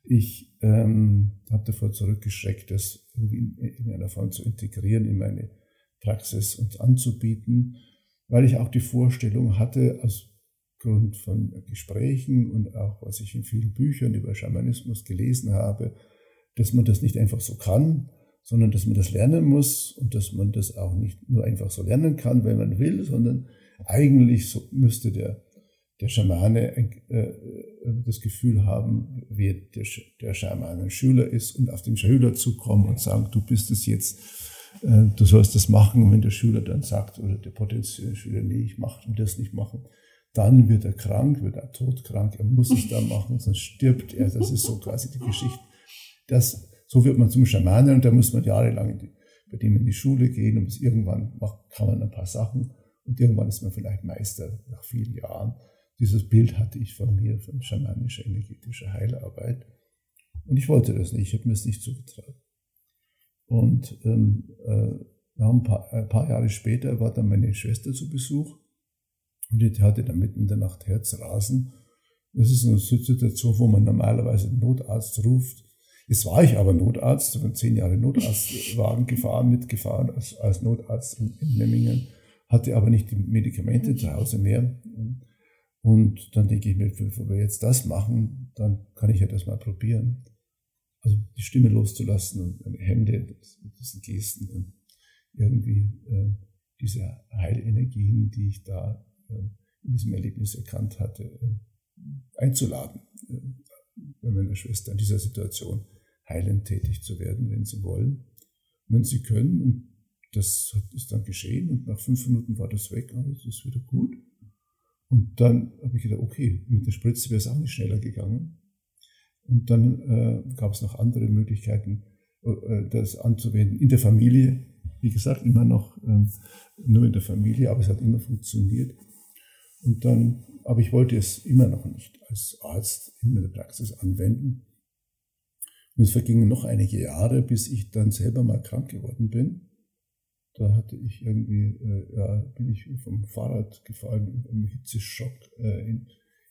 ich ähm, habe davor zurückgeschreckt, das irgendwie in irgendeiner Form zu integrieren in meine Praxis und anzubieten, weil ich auch die Vorstellung hatte, aus Grund von Gesprächen und auch was ich in vielen Büchern über Schamanismus gelesen habe, dass man das nicht einfach so kann, sondern dass man das lernen muss und dass man das auch nicht nur einfach so lernen kann, wenn man will, sondern eigentlich so müsste der, der Schamane äh, das Gefühl haben, wie der, der Schaman ein Schüler ist und auf den Schüler zukommen und sagen, du bist es jetzt, äh, du sollst das machen. Und wenn der Schüler dann sagt, oder der potenzielle Schüler, nee, ich mache das nicht machen, dann wird er krank, wird er todkrank, er muss es dann machen, sonst stirbt er. Das ist so quasi die Geschichte. Das, so wird man zum Schamanen und da muss man jahrelang die, bei dem in die Schule gehen und irgendwann macht, kann man ein paar Sachen und irgendwann ist man vielleicht Meister nach vielen Jahren. Dieses Bild hatte ich von mir, von schamanischer energetischer Heilarbeit. Und ich wollte das nicht, ich habe mir es nicht zugetraut. Und ähm, äh, ein, paar, ein paar Jahre später war dann meine Schwester zu Besuch und die hatte dann mitten in der Nacht Herzrasen. Das ist eine Situation, wo man normalerweise einen Notarzt ruft. Jetzt war ich aber Notarzt, ich bin zehn Jahre Notarztwagen gefahren, mitgefahren als, als Notarzt in, in Memmingen, hatte aber nicht die Medikamente zu Hause mehr. Und dann denke ich mir, wenn wir jetzt das machen, dann kann ich ja das mal probieren. Also die Stimme loszulassen und meine Hände mit diesen Gesten und irgendwie äh, diese Heilenergien, die ich da in diesem Erlebnis erkannt hatte, äh, einzuladen, äh, bei meiner Schwester in dieser Situation heilend tätig zu werden, wenn sie wollen, wenn sie können. Und das ist dann geschehen und nach fünf Minuten war das weg, alles ist wieder gut. Und dann habe ich gedacht, okay, mit der Spritze wäre es auch nicht schneller gegangen. Und dann äh, gab es noch andere Möglichkeiten, äh, das anzuwenden in der Familie. Wie gesagt, immer noch ähm, nur in der Familie, aber es hat immer funktioniert. Und dann, aber ich wollte es immer noch nicht als Arzt in meiner Praxis anwenden. Und es vergingen noch einige Jahre, bis ich dann selber mal krank geworden bin. Da hatte ich irgendwie, äh, ja, bin ich vom Fahrrad gefallen im Hitzeschock äh, in,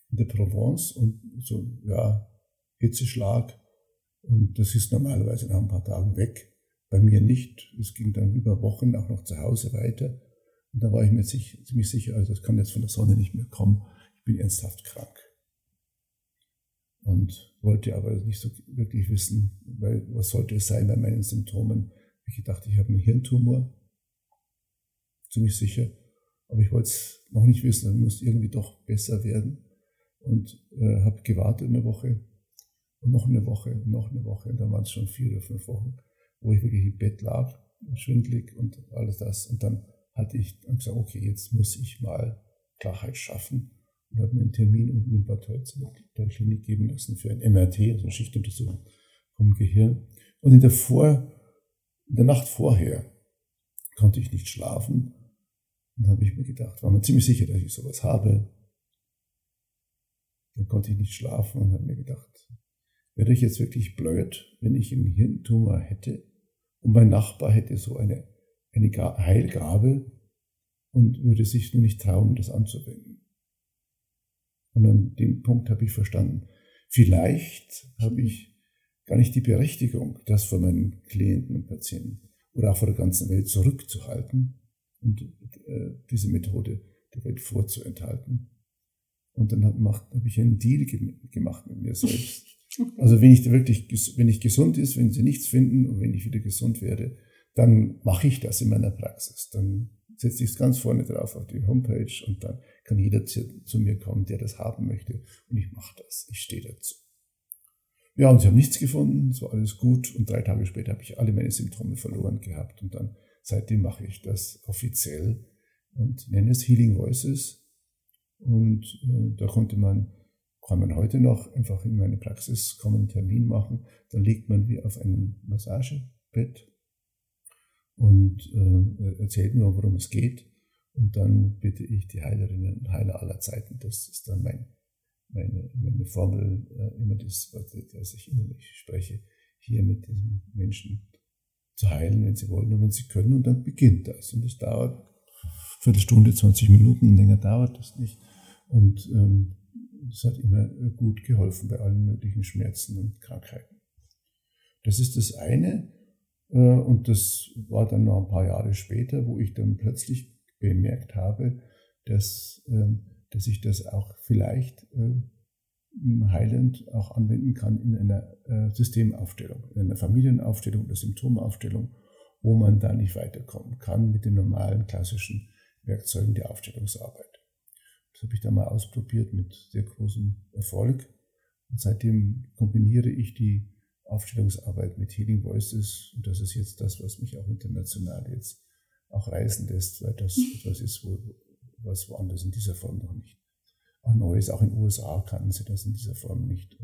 in der Provence und so, ja, Hitzeschlag. Und das ist normalerweise nach ein paar Tagen weg. Bei mir nicht. Es ging dann über Wochen auch noch zu Hause weiter. Und da war ich mir ziemlich sicher, also das kann jetzt von der Sonne nicht mehr kommen. Ich bin ernsthaft krank. Und wollte aber nicht so wirklich wissen, weil was sollte es sein bei meinen Symptomen. Ich gedacht, ich habe einen Hirntumor. Ziemlich sicher. Aber ich wollte es noch nicht wissen, dann muss irgendwie doch besser werden. Und äh, habe gewartet eine Woche und noch eine Woche und noch eine Woche. Und dann waren es schon vier oder fünf Wochen, wo ich wirklich im Bett lag, schwindlig und alles das. Und dann hatte ich gesagt, okay, jetzt muss ich mal Klarheit schaffen und habe mir einen Termin unten in Bad Tölz in der Klinik geben lassen für ein MRT, also eine Schichtuntersuchung vom Gehirn. Und in der, Vor in der Nacht vorher konnte ich nicht schlafen. Und habe ich mir gedacht, war mir ziemlich sicher, dass ich sowas habe. Dann konnte ich nicht schlafen und habe mir gedacht, wäre ich jetzt wirklich blöd, wenn ich einen Hirntumor hätte und mein Nachbar hätte so eine eine Heilgabe und würde sich nur nicht trauen, das anzuwenden. Und an dem Punkt habe ich verstanden, vielleicht habe ich gar nicht die Berechtigung, das von meinen Klienten und Patienten oder auch vor der ganzen Welt zurückzuhalten und äh, diese Methode der Welt vorzuenthalten. Und dann habe hab ich einen Deal gemacht mit mir selbst. Also wenn ich wirklich, wenn ich gesund ist, wenn sie nichts finden und wenn ich wieder gesund werde, dann mache ich das in meiner Praxis. Dann setze ich es ganz vorne drauf auf die Homepage und dann kann jeder zu, zu mir kommen, der das haben möchte und ich mache das. Ich stehe dazu. Ja, und sie haben nichts gefunden, so alles gut und drei Tage später habe ich alle meine Symptome verloren gehabt und dann seitdem mache ich das offiziell und nenne es Healing Voices und äh, da konnte man kann man heute noch einfach in meine Praxis kommen, einen Termin machen. Dann liegt man wie auf einem Massagebett und äh, erzählt nur, worum es geht. Und dann bitte ich die Heilerinnen und Heiler aller Zeiten, das ist dann mein, meine, meine Formel, äh, immer das, was ich innerlich spreche, hier mit diesen Menschen zu heilen, wenn sie wollen und wenn sie können. Und dann beginnt das. Und es dauert Viertelstunde, 20 Minuten, länger dauert das nicht. Und ähm, Das hat immer gut geholfen bei allen möglichen Schmerzen und Krankheiten. Das ist das eine. Äh, und das war dann noch ein paar Jahre später, wo ich dann plötzlich bemerkt habe, dass, ähm, dass ich das auch vielleicht äh, heilend auch anwenden kann in einer äh, Systemaufstellung, in einer Familienaufstellung oder Symptomaufstellung, wo man da nicht weiterkommen kann mit den normalen klassischen Werkzeugen der Aufstellungsarbeit. Das habe ich da mal ausprobiert mit sehr großem Erfolg. Und seitdem kombiniere ich die Aufstellungsarbeit mit Healing Voices. Und das ist jetzt das, was mich auch international jetzt auch reisen lässt, weil das etwas ist, wo, was woanders in dieser Form noch nicht. Auch Neues, auch in den USA kannten sie das in dieser Form nicht.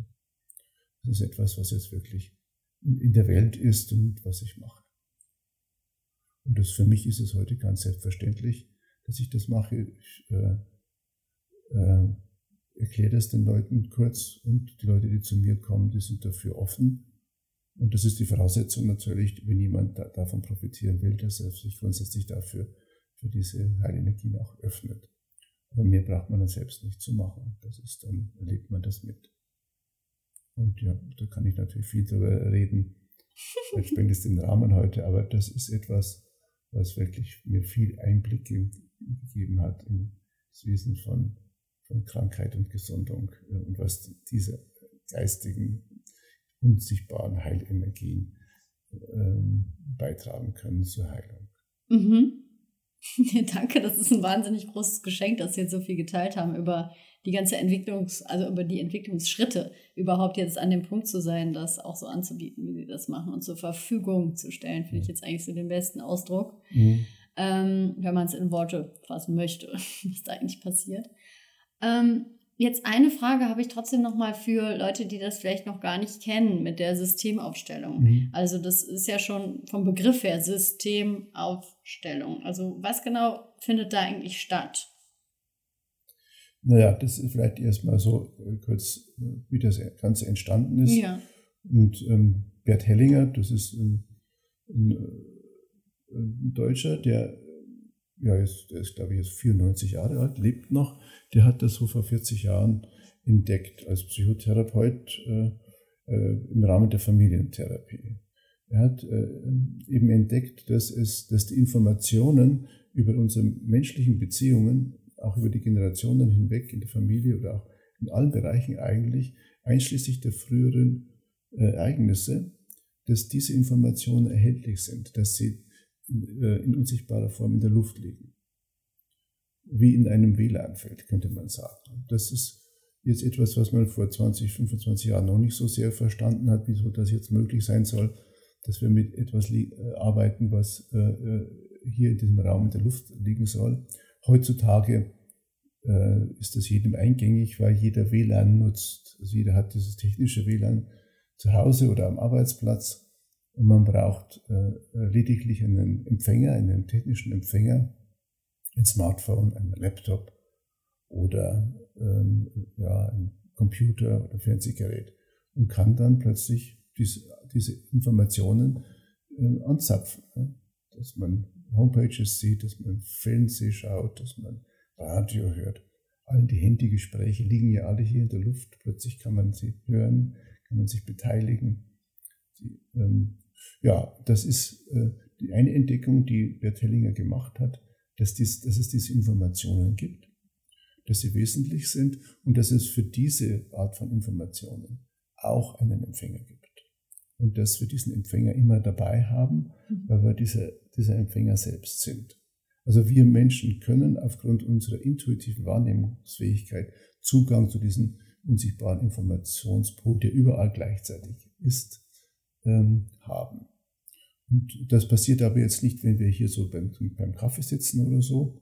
Das ist etwas, was jetzt wirklich in der Welt ist und was ich mache. Und das für mich ist es heute ganz selbstverständlich, dass ich das mache. Ich äh, äh, erkläre das den Leuten kurz und die Leute, die zu mir kommen, die sind dafür offen. Und das ist die Voraussetzung natürlich, wenn jemand da, davon profitieren will, dass er sich grundsätzlich dafür, für diese Heilenergien auch öffnet. Aber mehr braucht man dann selbst nicht zu machen. Das ist dann, erlebt man das mit. Und ja, da kann ich natürlich viel drüber reden. Vielleicht sprengt es den Rahmen heute, aber das ist etwas, was wirklich mir viel Einblick gegeben hat in das Wesen von, von Krankheit und Gesundung äh, und was diese geistigen unsichtbaren Heilenergien ähm, beitragen können zur Heilung. Mhm. Danke, das ist ein wahnsinnig großes Geschenk, dass Sie jetzt so viel geteilt haben über die ganze Entwicklungs-, also über die Entwicklungsschritte, überhaupt jetzt an dem Punkt zu sein, das auch so anzubieten, wie Sie das machen und zur Verfügung zu stellen, finde ich jetzt eigentlich so den besten Ausdruck, mhm. ähm, wenn man es in Worte fassen möchte, was da eigentlich passiert. Ähm, Jetzt eine Frage habe ich trotzdem noch mal für Leute, die das vielleicht noch gar nicht kennen mit der Systemaufstellung. Mhm. Also das ist ja schon vom Begriff her Systemaufstellung. Also was genau findet da eigentlich statt? Naja, das ist vielleicht erstmal so äh, kurz, äh, wie das Ganze entstanden ist. Ja. Und ähm, Bert Hellinger, das ist ein, ein, äh, ein Deutscher, der ja, der ist, glaube ich, jetzt 94 Jahre alt, lebt noch, der hat das so vor 40 Jahren entdeckt als Psychotherapeut äh, äh, im Rahmen der Familientherapie. Er hat äh, eben entdeckt, dass, es, dass die Informationen über unsere menschlichen Beziehungen, auch über die Generationen hinweg in der Familie oder auch in allen Bereichen eigentlich, einschließlich der früheren äh, Ereignisse, dass diese Informationen erhältlich sind, dass sie in, äh, in unsichtbarer Form in der Luft liegen. Wie in einem WLAN-Feld, könnte man sagen. Das ist jetzt etwas, was man vor 20, 25 Jahren noch nicht so sehr verstanden hat, wieso das jetzt möglich sein soll, dass wir mit etwas äh, arbeiten, was äh, hier in diesem Raum in der Luft liegen soll. Heutzutage ist das jedem eingängig, weil jeder WLAN nutzt. Also jeder hat dieses technische WLAN zu Hause oder am Arbeitsplatz. Und man braucht äh, lediglich einen Empfänger, einen technischen Empfänger, ein Smartphone, ein Laptop oder ähm, ja, ein Computer oder Fernsehgerät und kann dann plötzlich diese, diese Informationen äh, anzapfen. Ne? Dass man Homepages sieht, dass man Fernseh schaut, dass man Radio hört. All die Handygespräche liegen ja alle hier in der Luft. Plötzlich kann man sie hören, kann man sich beteiligen. Die, ähm, ja, das ist äh, die eine Entdeckung, die Bert Hellinger gemacht hat, dass, dies, dass es diese Informationen gibt, dass sie wesentlich sind und dass es für diese Art von Informationen auch einen Empfänger gibt. Und dass wir diesen Empfänger immer dabei haben, mhm. weil wir dieser, dieser Empfänger selbst sind. Also wir Menschen können aufgrund unserer intuitiven Wahrnehmungsfähigkeit Zugang zu diesem unsichtbaren Informationspool, der überall gleichzeitig ist, ähm, haben. Und das passiert aber jetzt nicht, wenn wir hier so beim, beim Kaffee sitzen oder so,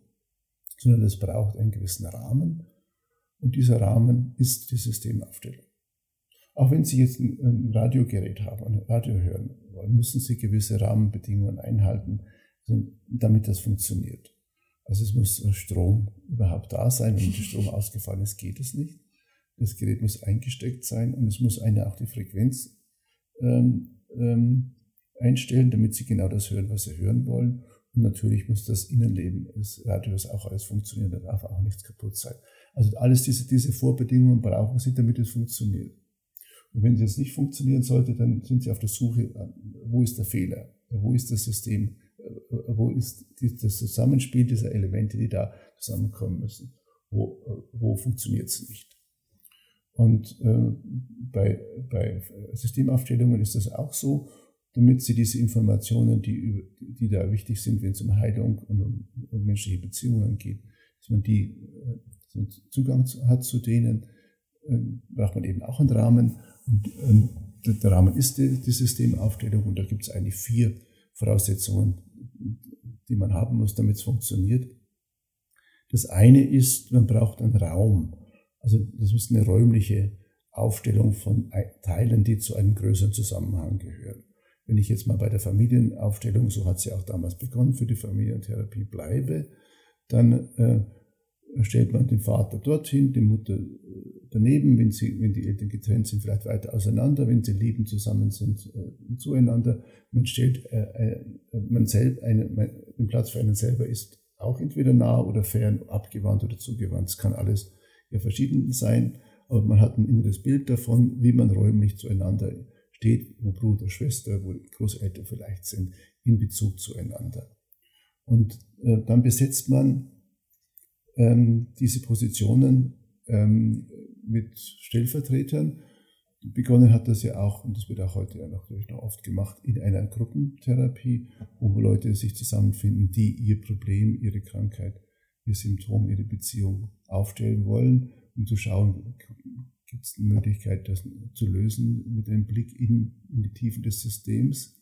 sondern es braucht einen gewissen Rahmen. Und dieser Rahmen ist die Systemaufstellung. Auch wenn Sie jetzt ein, Radiogerät haben und Radio hören wollen, müssen Sie gewisse Rahmenbedingungen einhalten, damit das funktioniert. Also es muss Strom überhaupt da sein. Wenn der Strom ausgefallen ist, geht es nicht. Das Gerät muss eingesteckt sein und es muss eine auch die Frequenz ähm, ähm, einstellen, damit sie genau das hören, was sie hören wollen. Und natürlich muss das Innenleben des Radios auch alles funktionieren, da darf auch nichts kaputt sein. Also alles diese, diese Vorbedingungen brauchen sie, damit es funktioniert. Und wenn das nicht funktionieren sollte, dann sind sie auf der Suche, wo ist der Fehler, wo ist das System, wo ist das Zusammenspiel dieser Elemente, die da zusammenkommen müssen, wo, wo funktioniert es nicht. Und äh, bei, bei Systemaufstellungen ist das auch so, damit sie diese Informationen, die, die da wichtig sind, wenn es um Heilung und um, um menschliche Beziehungen geht, dass man die äh, Zugang hat zu denen, äh, braucht man eben auch einen Rahmen. Und äh, der Rahmen ist die, die Systemaufstellung und da gibt es eigentlich vier Voraussetzungen, die man haben muss, damit es funktioniert. Das eine ist, man braucht einen Raum. Also das ist eine räumliche Aufstellung von Teilen, die zu einem größeren Zusammenhang gehören. Wenn ich jetzt mal bei der Familienaufstellung, so hat sie auch damals begonnen, für die Familientherapie bleibe, dann äh, stellt man den Vater dorthin, die Mutter äh, daneben, wenn, sie, wenn die Eltern getrennt sind, vielleicht weiter auseinander, wenn sie lieben zusammen sind, äh, zueinander. Man stellt äh, äh man selber einen, den Platz für einen selber ist auch entweder nah oder fern, abgewandt oder zugewandt. Es kann alles ja verschieden sein, aber man hat ein inneres Bild davon, wie man räumlich zueinander steht, wo Bruder, Schwester, wo Großeltern vielleicht sind, in Bezug zueinander. Und äh, dann besetzt man ähm, diese Positionen ähm, mit Stellvertretern. Begonnen hat das ja auch, und das wird auch heute ja natürlich noch oft gemacht, in einer Gruppentherapie, wo Leute sich zusammenfinden, die ihr Problem, ihre Krankheit, ihr Symptom, ihre Beziehung aufstellen wollen, um zu schauen, gibt es eine Möglichkeit, das zu lösen mit einem Blick in, in die Tiefen des Systems.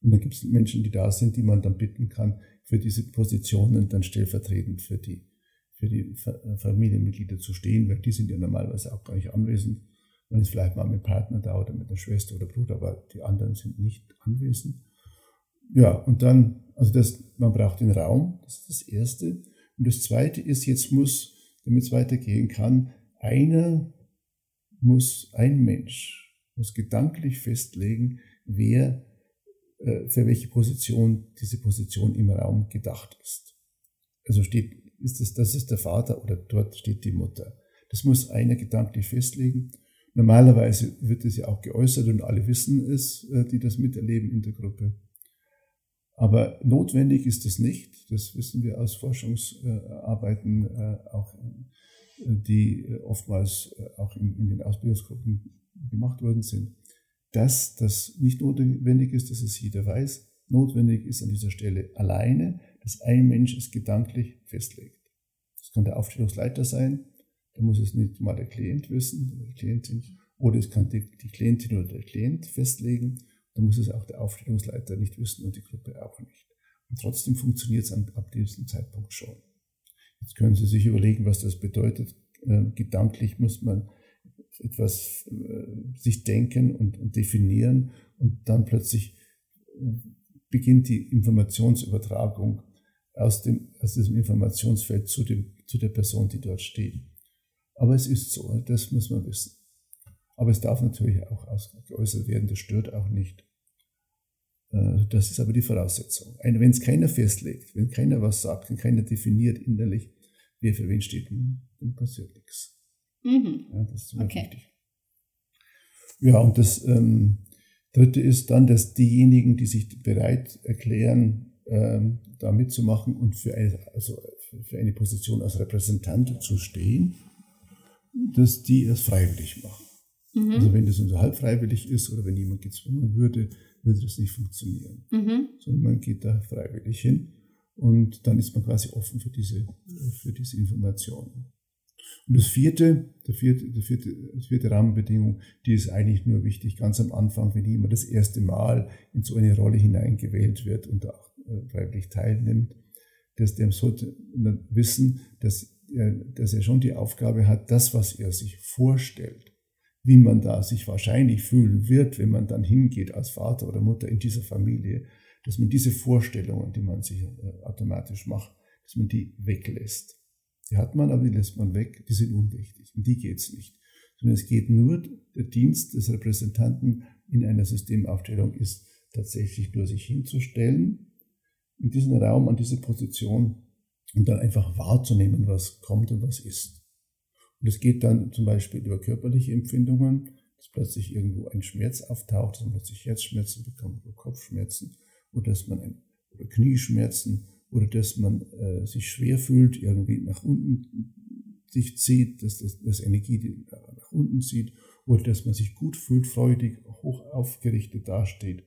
Und dann gibt es Menschen, die da sind, die man dann bitten kann, für diese Positionen dann stellvertretend für die, für die Familienmitglieder zu stehen, weil die sind ja normalerweise auch gar nicht anwesend. Man ist vielleicht mal mit Partner da oder mit der Schwester oder Bruder, aber die anderen sind nicht anwesend. Ja, und dann, also das, man braucht den Raum, das ist das Erste. Und das Zweite ist, jetzt muss, damit es weitergehen kann, einer muss, ein Mensch muss gedanklich festlegen, wer äh, für welche Position diese Position im Raum gedacht ist. Also steht, ist es, das ist der Vater oder dort steht die Mutter. Das muss einer gedanklich festlegen. Normalerweise wird es ja auch geäußert und alle wissen es, äh, die das miterleben in der Gruppe. Aber notwendig ist es nicht. Das wissen wir aus Forschungsarbeiten, äh, auch die oftmals auch in den Ausbildungsgruppen gemacht worden sind dass das nicht notwendig ist, dass es jeder weiß. Notwendig ist an dieser Stelle alleine, dass ein Mensch es gedanklich festlegt. Das kann der Aufstellungsleiter sein, da muss es nicht mal der Klient wissen, oder die Klientin, oder es kann die, die Klientin oder der Klient festlegen, da muss es auch der Aufstellungsleiter nicht wissen und die Gruppe auch nicht. Und trotzdem funktioniert es ab diesem Zeitpunkt schon. Jetzt können Sie sich überlegen, was das bedeutet. Äh, gedanklich muss man etwas äh, sich denken und, und definieren und dann plötzlich äh, beginnt die Informationsübertragung aus, dem, aus diesem Informationsfeld zu, dem, zu der Person, die dort steht. Aber es ist so, das muss man wissen. Aber es darf natürlich auch geäußert werden, das stört auch nicht. Äh, das ist aber die Voraussetzung. Wenn es keiner festlegt, wenn keiner was sagt, wenn keiner definiert innerlich, wer für wen steht, dann passiert nichts. Mhm. Ja, das ist okay. wichtig. Ja, und das ähm, Dritte ist dann, dass diejenigen, die sich bereit erklären, ähm, da mitzumachen und für eine, also für eine Position als Repräsentant zu stehen, dass die es freiwillig machen. Mhm. Also wenn das nur halb freiwillig ist oder wenn jemand gezwungen würde, würde das nicht funktionieren. Mhm. Sondern man geht da freiwillig hin und dann ist man quasi offen für diese, für diese Informationen. Und das vierte, der vierte, der vierte, die vierte Rahmenbedingung, die ist eigentlich nur wichtig, ganz am Anfang, wenn jemand das erste Mal in so eine Rolle hineingewählt wird und auch äh, freiwillig teilnimmt, dass der sollte wissen, dass er, dass er schon die Aufgabe hat, das, was er sich vorstellt, wie man da sich wahrscheinlich fühlen wird, wenn man dann hingeht als Vater oder Mutter in dieser Familie, dass man diese Vorstellungen, die man sich äh, automatisch macht, dass man die weglässt. Die hat man, aber die lässt man weg, die sind unwichtig. Um die geht es nicht. Sondern es geht nur, der Dienst des Repräsentanten in einer Systemaufstellung ist tatsächlich nur sich hinzustellen, in diesen Raum, an diese Position und dann einfach wahrzunehmen, was kommt und was ist. Und es geht dann zum Beispiel über körperliche Empfindungen, dass plötzlich irgendwo ein Schmerz auftaucht, dass man plötzlich Herzschmerzen bekommt oder Kopfschmerzen oder dass man ein, oder Knieschmerzen oder dass man äh, sich schwer fühlt, irgendwie nach unten sich zieht, dass das, das Energie nach unten zieht oder dass man sich gut fühlt, freudig, hoch aufgerichtet dasteht,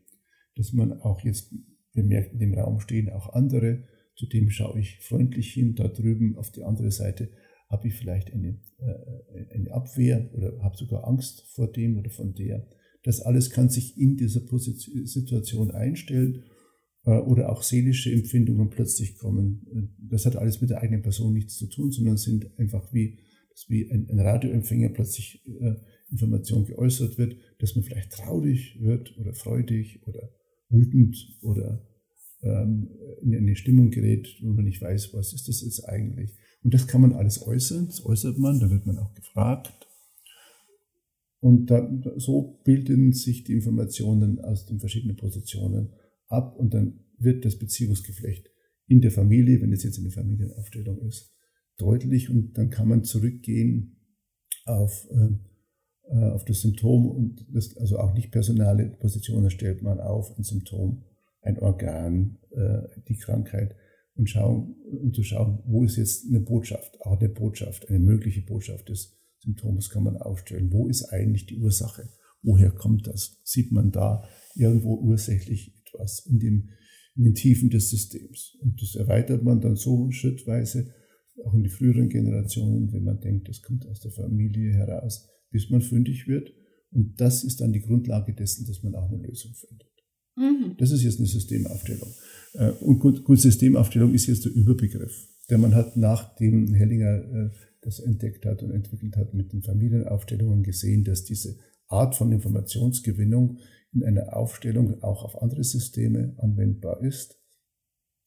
dass man auch jetzt bemerkt, in dem Raum stehen auch andere, zu dem schaue ich freundlich hin, da drüben auf die andere Seite habe ich vielleicht eine, äh, eine Abwehr oder habe sogar Angst vor dem oder von der. Das alles kann sich in dieser Position, Situation einstellen äh, oder auch seelische Empfindungen plötzlich kommen. Das hat alles mit der eigenen Person nichts zu tun, sondern sind einfach wie, wie ein, ein Radioempfänger plötzlich äh, Information geäußert wird, dass man vielleicht traurig wird oder freudig oder wütend oder ähm, in eine Stimmung gerät, wo man nicht weiß, was ist das jetzt eigentlich. Und das kann man alles äußern, das äußert man, da wird man auch gefragt. Und da, so bilden sich die Informationen aus den verschiedenen Positionen ab und dann wird das Beziehungsgeflecht in der Familie, wenn es jetzt eine Familienaufstellung ist, deutlich und dann kann man zurückgehen auf, äh, äh, auf das Symptom und das, also auch nicht personale Positionen stellt man auf, ein Symptom, ein Organ, äh, die Krankheit und schauen, um zu schauen, wo ist jetzt eine Botschaft, auch eine Botschaft, eine mögliche Botschaft des Symptoms kann man aufstellen. Wo ist eigentlich die Ursache? Woher kommt das? Sieht man da irgendwo ursächlich etwas in, dem, in den Tiefen des Systems. Und das erweitert man dann so schrittweise, auch in die früheren Generationen, wenn man denkt, das kommt aus der Familie heraus, bis man fündig wird. Und das ist dann die Grundlage dessen, dass man auch eine Lösung findet. Mhm. Das ist jetzt eine Systemaufstellung. Äh, und gut, gut, Systemaufstellung ist jetzt der Überbegriff, der man hat, nachdem Hellinger äh, das entdeckt hat und entwickelt hat mit den Familienaufstellungen gesehen, dass diese Art von Informationsgewinnung in einer Aufstellung auch auf andere Systeme anwendbar ist.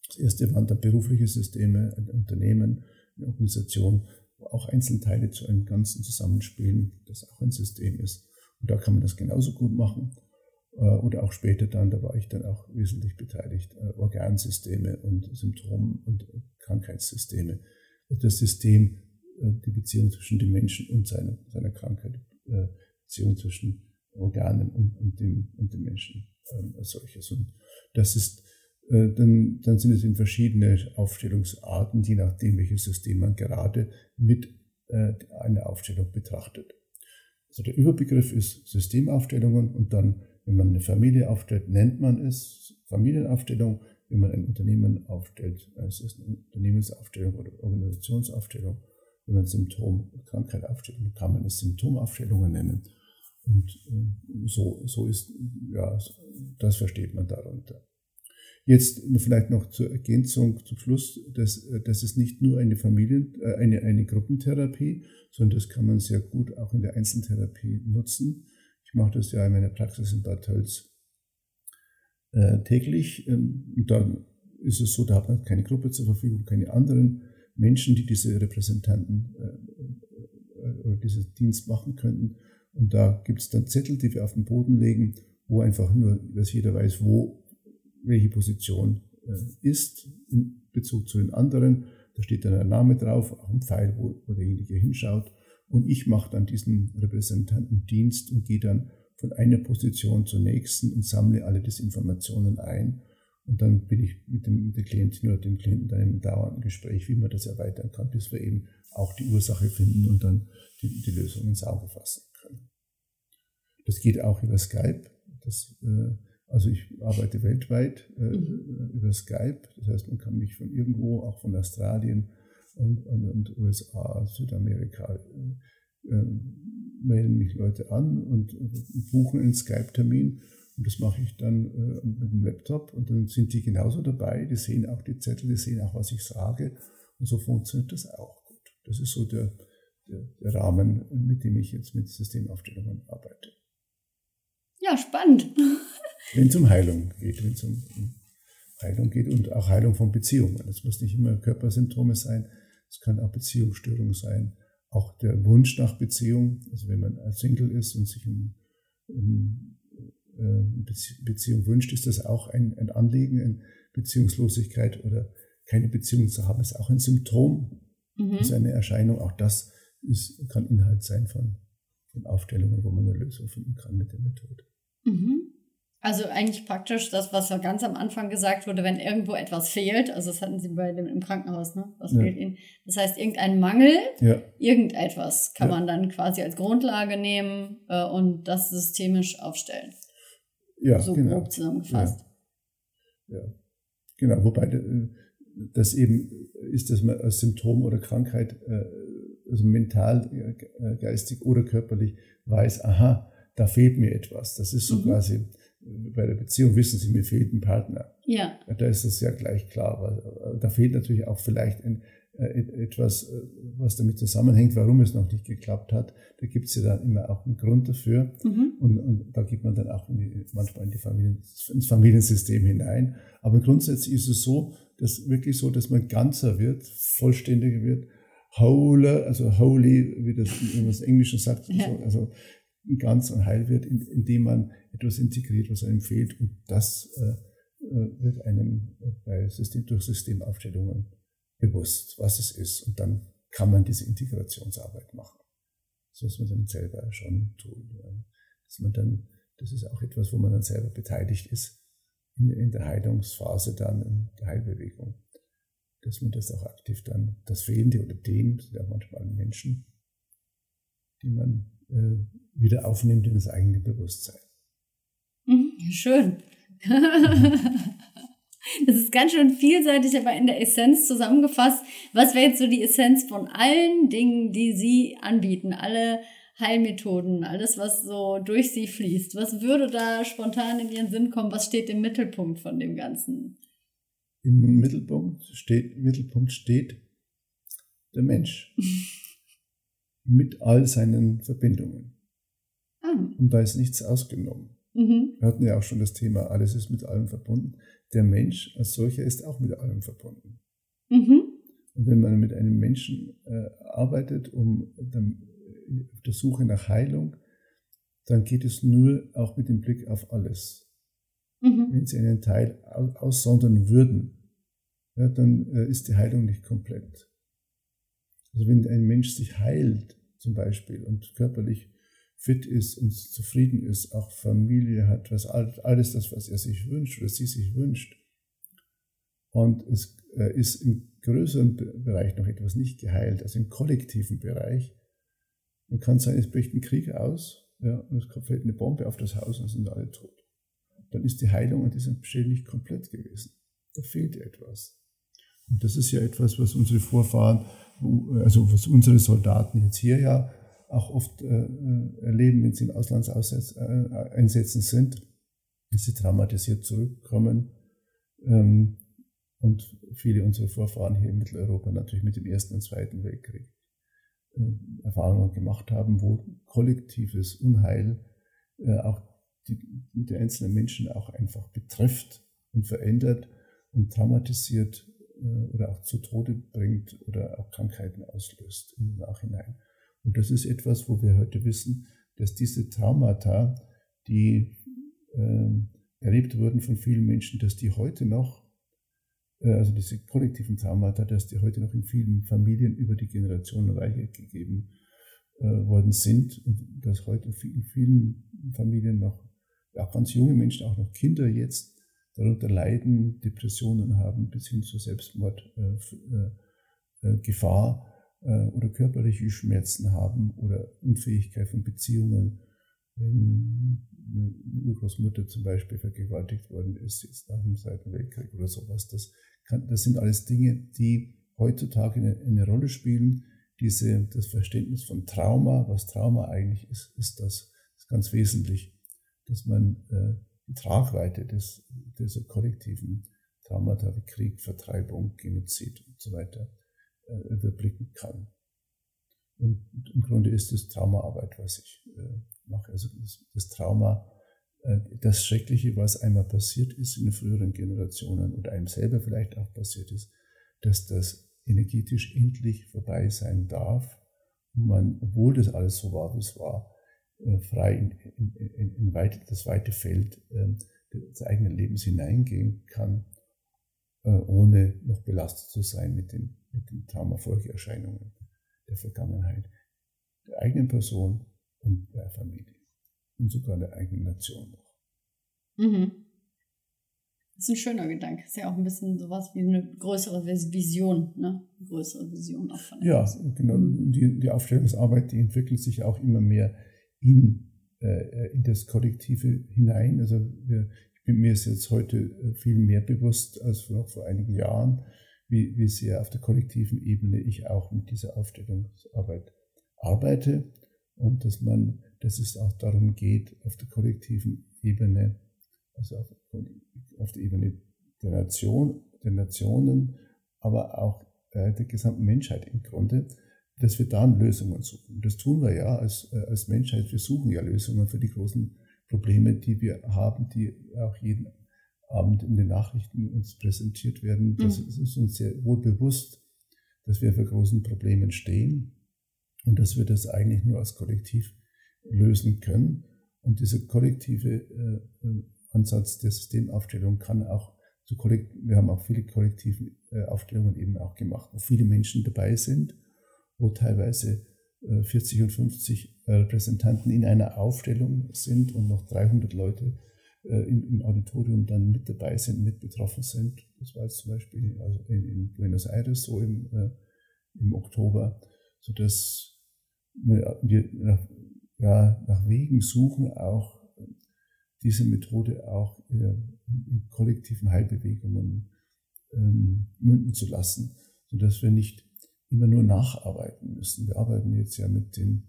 Das erste waren dann berufliche Systeme, ein Unternehmen, eine Organisation, wo auch Einzelteile zu einem Ganzen zusammenspielen, das auch ein System ist. Und da kann man das genauso gut machen. Äh, oder auch später dann, da war ich dann auch wesentlich beteiligt, äh, Organsysteme und Symptom- und Krankheitssysteme. Das System, äh, die Beziehung zwischen dem Menschen und seiner, seiner Krankheit, Beziehung zwischen Organen und, und, dem, und dem Menschen ähm, als solches. Und das ist, dann, dann sind es eben verschiedene Aufstellungsarten, je nachdem, welches System man gerade mit einer Aufstellung betrachtet. Also der Überbegriff ist Systemaufstellungen und dann, wenn man eine Familie aufstellt, nennt man es Familienaufstellung. Wenn man ein Unternehmen aufstellt, es ist eine Unternehmensaufstellung oder Organisationsaufstellung. Wenn man Symptom, Krankheit aufstellt, kann man es Symptomaufstellungen nennen. Und äh, so, so ist, ja, das versteht man darunter. Jetzt vielleicht noch zur Ergänzung zum Schluss, dass das ist nicht nur eine Familien, äh, eine, eine Gruppentherapie, sondern das kann man sehr gut auch in der Einzeltherapie nutzen. Ich mache das ja in meiner Praxis in Bad Tölz äh, täglich. Ähm, und da ist es so, da hat man keine Gruppe zur Verfügung, keine anderen Menschen, die diese Repräsentanten äh, äh oder diesen Dienst machen könnten. Und da gibt es dann Zettel, die wir auf den Boden legen, wo einfach nur, dass jeder weiß, wo welche Position äh, ist in Bezug zu den anderen. Da steht dann ein Name drauf, auch ein Pfeil, wo, wo derjenige hinschaut. Und ich mache dann diesen Repräsentanten Dienst und gehe dann von einer Position zur nächsten und sammle alle diese Informationen ein. Und dann bin ich mit, dem, mit der Klientin oder dem Klienten dann im dauernden Gespräch, wie man das erweitern kann, bis wir eben auch die Ursache finden und dann die, die Lösung ins Auge fassen. Das geht auch über Skype. Das, äh, also ich arbeite weltweit äh, mhm. über Skype. Das heißt, man kann mich von irgendwo, auch von Australien und, und, und USA, Südamerika, äh, äh, melden mich Leute an und buchen einen Skype-Termin. Und das mache ich dann äh, mit dem Laptop. Und dann sind die genauso dabei. Die sehen auch die Zettel, die sehen auch, was ich sage. Und so funktioniert das auch gut. Das ist so der, der, der Rahmen, mit dem ich jetzt mit Systemaufstellungen arbeite. Ja, spannend. Wenn es um Heilung geht, wenn es um Heilung geht und auch Heilung von Beziehungen. Es muss nicht immer Körpersymptome sein, es kann auch Beziehungsstörung sein. Auch der Wunsch nach Beziehung, also wenn man als Single ist und sich eine äh, Beziehung wünscht, ist das auch ein, ein Anliegen, eine Beziehungslosigkeit oder keine Beziehung zu haben, ist auch ein Symptom, mhm. ist eine Erscheinung. Auch das ist, kann Inhalt sein von, von Aufstellungen, wo man eine Lösung finden kann mit der Methode. Mhm. Also eigentlich praktisch das, was ja ganz am Anfang gesagt wurde, wenn irgendwo etwas fehlt, also das hatten Sie bei dem im Krankenhaus, ne? Was ja. fehlt Ihnen? Das heißt, irgendein Mangel, ja. irgendetwas kann ja. man dann quasi als Grundlage nehmen äh, und das systemisch aufstellen. Ja, so genau. grob zusammengefasst. Ja. genau, wobei äh, das eben ist, dass man als Symptom oder Krankheit, äh, also mental, äh, geistig oder körperlich weiß, aha, da fehlt mir etwas. Das ist so mhm. quasi bei der Beziehung wissen Sie, mir fehlt ein Partner. Ja. Da ist das ja gleich klar. Da fehlt natürlich auch vielleicht ein, äh, etwas, äh, was damit zusammenhängt, warum es noch nicht geklappt hat. Da gibt es ja dann immer auch einen Grund dafür. Mhm. Und, und, da geht man dann auch in die, manchmal in die Familien, ins Familiensystem hinein. Aber grundsätzlich ist es so, dass wirklich so, dass man ganzer wird, vollständiger wird, whole, also holy, wie das in das Englischen sagt, ja. so, also ganz und heil wird, indem man etwas integriert, was einem fehlt. Und das äh, äh, wird einem bei System, durch Systemaufstellungen bewusst, was es ist. Und dann kann man diese Integrationsarbeit machen. Das muss man dann selber schon tun. Dass man dann, das ist auch etwas, wo man dann selber beteiligt ist in, in der Heilungsphase dann, in der Heilbewegung. Dass man das auch aktiv dann, das Fehlende oder den, sind ja manchmal Menschen, die man äh, wieder aufnimmt in das eigene Bewusstsein. Mhm, schön. Das ist ganz schön vielseitig, aber in der Essenz zusammengefasst. Was wäre jetzt so die Essenz von allen Dingen, die Sie anbieten? Alle Heilmethoden, alles, was so durch Sie fließt. Was würde da spontan in Ihren Sinn kommen? Was steht im Mittelpunkt von dem Ganzen? Im Mittelpunkt steht, Mittelpunkt steht der Mensch. mit all seinen Verbindungen. Ah. Und da ist nichts ausgenommen. Mhm. Wir hatten ja auch schon das Thema, alles ist mit allem verbunden. Der Mensch als solcher ist auch mit allem verbunden. Mhm. Und wenn man mit einem Menschen äh, arbeitet, um dann auf der Suche nach Heilung, dann geht es nur auch mit dem Blick auf alles. Mhm. Wenn Sie einen Teil aussondern würden, ja, dann äh, ist die Heilung nicht komplett. Also wenn ein Mensch sich heilt, zum Beispiel, und körperlich fit ist und zufrieden ist, auch Familie hat, was alles das, was er sich wünscht oder sie sich wünscht. Und es äh, ist im größeren Bereich noch etwas nicht geheilt, also im kollektiven Bereich. Man kann sagen, es bricht ein Krieg aus, ja, und es fällt eine Bombe auf das Haus und sind alle tot. Dann ist die Heilung an diesem Stelle nicht komplett gewesen. Da fehlt etwas. Und das ist ja etwas, was unsere Vorfahren also was unsere Soldaten jetzt hier ja auch oft äh, äh erleben, wenn sie im Auslandseinsätzen äh, sind, dass sie traumatisiert zurückkommen. Ähm, und viele unserer Vorfahren hier in Mitteleuropa natürlich mit dem Ersten und Zweiten Weltkrieg äh, Erfahrungen gemacht haben, wo kollektives Unheil äh, auch die, die einzelnen Menschen auch einfach betrifft und verändert und traumatisiert oder auch zu Tode bringt oder auch Krankheiten auslöst im Nachhinein. Und das ist etwas, wo wir heute wissen, dass diese Traumata, die äh, erlebt wurden von vielen Menschen, dass die heute noch, äh, also diese kollektiven Traumata, dass die heute noch in vielen Familien über die Generationen weitergegeben äh, worden sind und dass heute in vielen Familien noch, auch ganz junge Menschen, auch noch Kinder jetzt darunter leiden, Depressionen haben bis hin zu Selbstmordgefahr äh, äh, äh, oder körperliche Schmerzen haben oder Unfähigkeit von Beziehungen. Wenn eine Urgroßmutter zum Beispiel vergewaltigt worden ist, jetzt nach dem Zweiten Weltkrieg oder sowas, das, kann, das sind alles Dinge, die heutzutage eine, eine Rolle spielen. Diese, das Verständnis von Trauma, was Trauma eigentlich ist, ist das ist ganz wesentlich, dass man äh, Tragweite des, dieser kollektiven Traumata wie Krieg, Vertreibung, Genozid und so weiter äh, überblicken kann. Und im Grunde ist es Traumaarbeit, was ich äh, mache. Also das, das Trauma, äh, das Schreckliche, was einmal passiert ist in früheren Generationen und einem selber vielleicht auch passiert ist, dass das energetisch endlich vorbei sein darf und man, obwohl das alles so war, wie es war, frei in, in, in, in weite, das weite Feld äh, des eigenen Lebens hineingehen kann äh, ohne noch belastet zu sein mit den, mit den Traumafolgeerscheinungen der Vergangenheit, der eigenen Person und der Familie und sogar der eigenen Nation noch. Mhm. Das ist ein schöner Gedanke. Ist ja auch ein bisschen sowas wie eine größere Vision, ne? Eine größere Vision auch von Ja, genau. Mhm. Die, die Aufstellungsarbeit, die entwickelt sich auch immer mehr in, äh, in das Kollektive hinein. Also wir, ich bin mir jetzt heute äh, viel mehr bewusst als noch vor einigen Jahren, wie, wie sehr auf der kollektiven Ebene ich auch mit dieser Aufstellungsarbeit arbeite und dass man, dass es auch darum geht, auf der kollektiven Ebene, also auf, auf der Ebene der Nation, der Nationen, aber auch äh, der gesamten Menschheit im Grunde, dass wir da Lösungen suchen. Das tun wir ja als, äh, als Menschheit. Wir suchen ja Lösungen für die großen Probleme, die wir haben, die auch jeden Abend in den Nachrichten uns präsentiert werden. Das mhm. ist uns sehr wohl bewusst, dass wir vor großen Problemen stehen und dass wir das eigentlich nur als Kollektiv lösen können. Und dieser kollektive äh, äh Ansatz der Systemaufstellung kann auch zu Kollekt wir haben auch viele kollektive äh, Aufstellungen eben auch gemacht, wo viele Menschen dabei sind, wo teilweise äh, 40 und 50 äh, Repräsentanten in einer Aufstellung sind und noch 300 Leute äh, im, Auditorium dann mit dabei sind, mit betroffen sind. Das war jetzt zum Beispiel also in, in Buenos Aires so im, äh, im Oktober, sodass wir nach, ja, nach Wegen suchen, auch diese Methode auch in, in kollektiven Heilbewegungen ähm, münden zu lassen, sodass wir nicht immer nur nacharbeiten müssen. Wir arbeiten jetzt ja mit den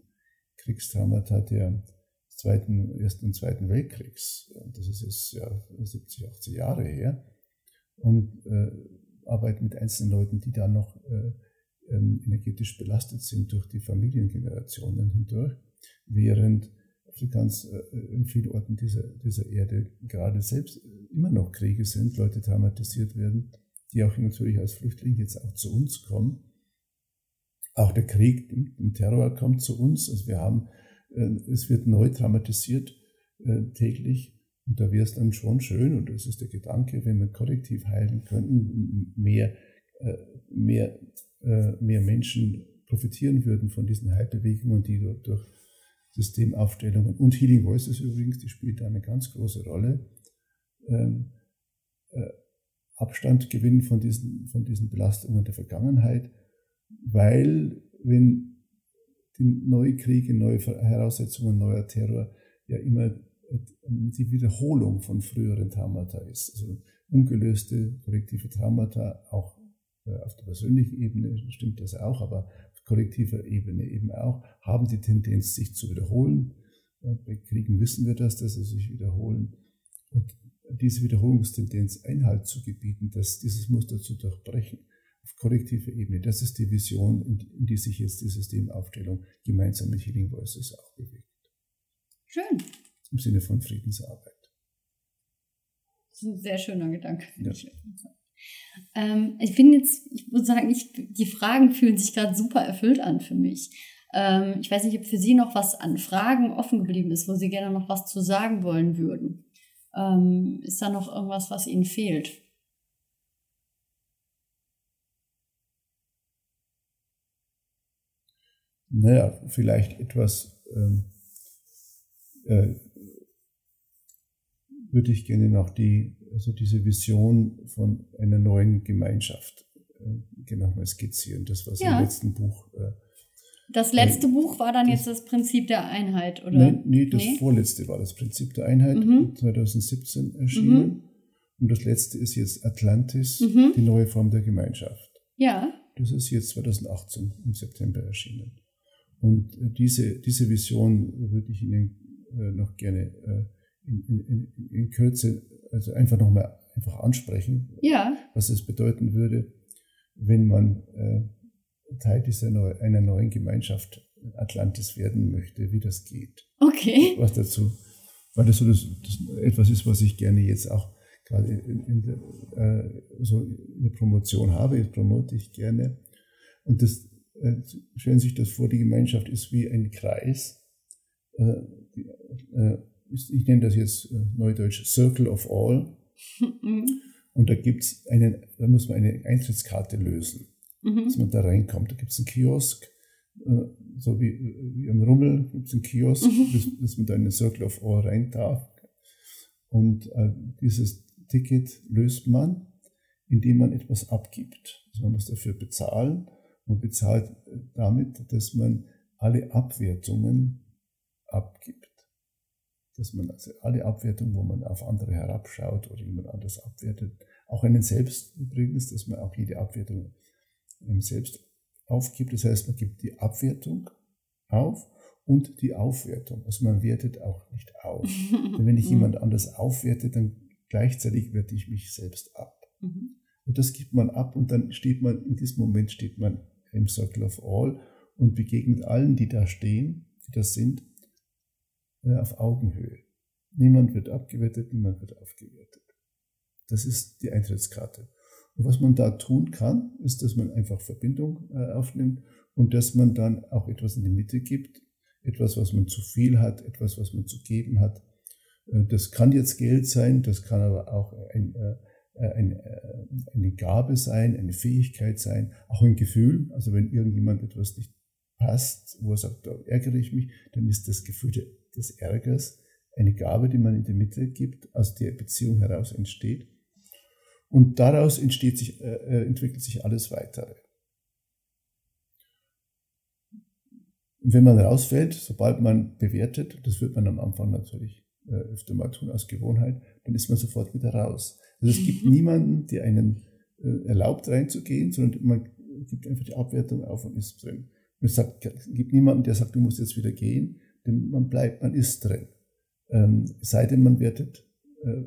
Kriegstraumata der zweiten, ersten und zweiten Weltkriegs. Das ist jetzt ja 70, 80 Jahre her. Und äh, arbeiten mit einzelnen Leuten, die da noch äh, ähm, energetisch belastet sind durch die Familiengenerationen hindurch, während ganz äh, in vielen Orten dieser, dieser Erde gerade selbst immer noch Kriege sind, Leute traumatisiert werden, die auch natürlich als Flüchtlinge jetzt auch zu uns kommen. Auch der Krieg, der Terror kommt zu uns. Also wir haben, äh, es wird neu traumatisiert äh, täglich. Und da wäre es dann schon schön, und das ist der Gedanke, wenn wir kollektiv heilen könnten, mehr, mehr äh, mehr Menschen profitieren würden von diesen Heilbewegungen, die durch Systemaufstellungen und Healing Voices übrigens, die spielt da eine ganz große Rolle, ähm, äh, Abstand gewinnen von diesen, von diesen Belastungen der Vergangenheit, weil wenn die neue Kriege, neue Heraussetzungen, neuer Terror ja immer die Wiederholung von früheren Traumata ist. Also ungelöste kollektive Traumata, auch äh, auf der persönlichen Ebene stimmt das auch, aber auf kollektiver Ebene eben auch, haben die Tendenz, sich zu wiederholen. Bei Kriegen wissen wir das, dass sie sich wiederholen. Und diese Wiederholungstendenz Einhalt zu gebieten, dass dieses Muster zu durchbrechen, auf kollektiver Ebene, das ist die Vision, in die sich jetzt die Systemaufstellung gemeinsam mit Healing Voices auch bewegt. Schön. Im Sinne von Friedensarbeit. Das ist ein sehr schöner Gedanke. Ja. Ähm, ich bin jetzt, ich muss sagen, ich, die Fragen fühlen sich gerade super erfüllt an für mich. Ähm, ich weiß nicht, ob für Sie noch was an Fragen offen geblieben ist, wo Sie gerne noch was zu sagen wollen würden. Ähm, ist da noch irgendwas, was Ihnen fehlt? Naja, vielleicht etwas ähm, äh, würde ich gerne noch die also diese Vision von einer neuen Gemeinschaft äh, genau mal skizzieren. Das war ja. im letzten Buch. Äh, das letzte äh, Buch war dann das, jetzt das Prinzip der Einheit, oder? Nein, nee, das nee? vorletzte war das Prinzip der Einheit, mhm. 2017 erschienen. Mhm. Und das letzte ist jetzt Atlantis, mhm. die neue Form der Gemeinschaft. Ja. Das ist jetzt 2018 im September erschienen. Und äh, diese, diese Vision würde ich Ihnen äh, noch gerne in, in, in Kürze also einfach nochmal einfach ansprechen, ja. was es bedeuten würde, wenn man äh, Teil dieser neu, einer neuen Gemeinschaft Atlantis werden möchte, wie das geht. Okay. Was dazu, weil das so das, das etwas ist, was ich gerne jetzt auch gerade in, in, der, äh, so in der Promotion habe, promote ich gerne. Und das, äh, stellen Sie sich das vor, die Gemeinschaft ist wie ein Kreis. Äh, äh ich nenne das jetzt äh, neudeutsch Circle of All. Mhm. Und da gibt's einen, da muss man eine Eintrittskarte lösen, Mhm. dass man da reinkommt. Da gibt's einen Kiosk, äh, so wie, wie am Rummel gibt's einen Kiosk, Mhm. dass, dass man da in den Circle of All rein darf. Und äh, dieses Ticket löst man, indem man etwas abgibt. Also man muss dafür bezahlen und bezahlt damit, dass man alle Abwertungen abgibt. Dass man also alle Abwertungen, wo man auf andere herabschaut oder jemand anders abwertet, auch einen selbst übrigens, dass man auch jede Abwertung einem selbst aufgibt. Das heißt, man gibt die Abwertung auf und die Aufwertung. Also man wertet auch nicht auf. Denn wenn ich Mhm. jemand anders aufwerte, dann gleichzeitig werte ich mich selbst ab. Mhm. Und das gibt man ab und dann steht man, in diesem Moment steht man im Circle of All und begegnet allen, die da stehen, die das sind, äh, auf Augenhöhe. Niemand wird abgewertet, niemand wird aufgewertet. Das ist die Eintrittskarte. Und was man da tun kann, ist, dass man einfach Verbindung äh, aufnimmt und dass man dann auch etwas in die Mitte gibt, etwas, was man zu viel hat, etwas, was man zu geben hat. Äh, Das kann jetzt Geld sein, das kann aber auch ein, ein, äh, eine Gabe sein, eine Fähigkeit sein, auch ein Gefühl. Also wenn irgendjemand etwas nicht passt, wo er sagt, da ärgere ich mich, dann ist das Gefühl de- des Ärgers eine Gabe, die man in die Mitte gibt, aus der Beziehung heraus entsteht. Und daraus entsteht sich, äh, äh, entwickelt sich alles weitere. Und wenn man rausfällt, sobald man bewertet, das wird man am Anfang natürlich äh, öfter mal tun aus Gewohnheit, dann ist man sofort wieder raus. Also es gibt niemanden, der einen äh, erlaubt reinzugehen, sondern man gibt einfach die Abwertung auf und ist drin. Und es sagt, es gibt niemanden, der sagt, du musst jetzt wieder gehen, denn man bleibt, man ist drin. Ähm, es sei denn, man wertet äh,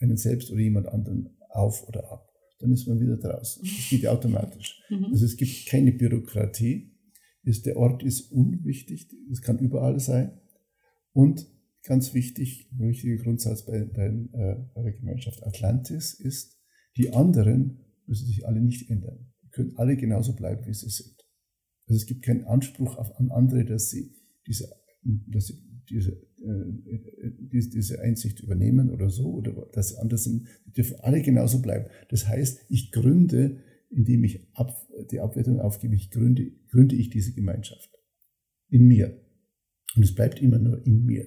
einen selbst oder jemand anderen auf oder ab. Dann ist man wieder draußen. Das geht automatisch. Mhm. Also es gibt keine Bürokratie. Ist, der Ort ist unwichtig. Es kann überall sein. Und ganz wichtig, ein wichtiger Grundsatz bei, bei, äh, bei der Gemeinschaft Atlantis ist, die anderen müssen sich alle nicht ändern. Die können alle genauso bleiben, wie sie sind. Also es gibt keinen Anspruch auf, an andere, dass sie diese, dass sie diese, äh, diese, diese Einsicht übernehmen oder so, oder dass sie anders sind. Die dürfen alle genauso bleiben. Das heißt, ich gründe, indem ich ab, die Abwertung aufgebe, ich gründe, gründe ich diese Gemeinschaft. In mir. Und es bleibt immer nur in mir.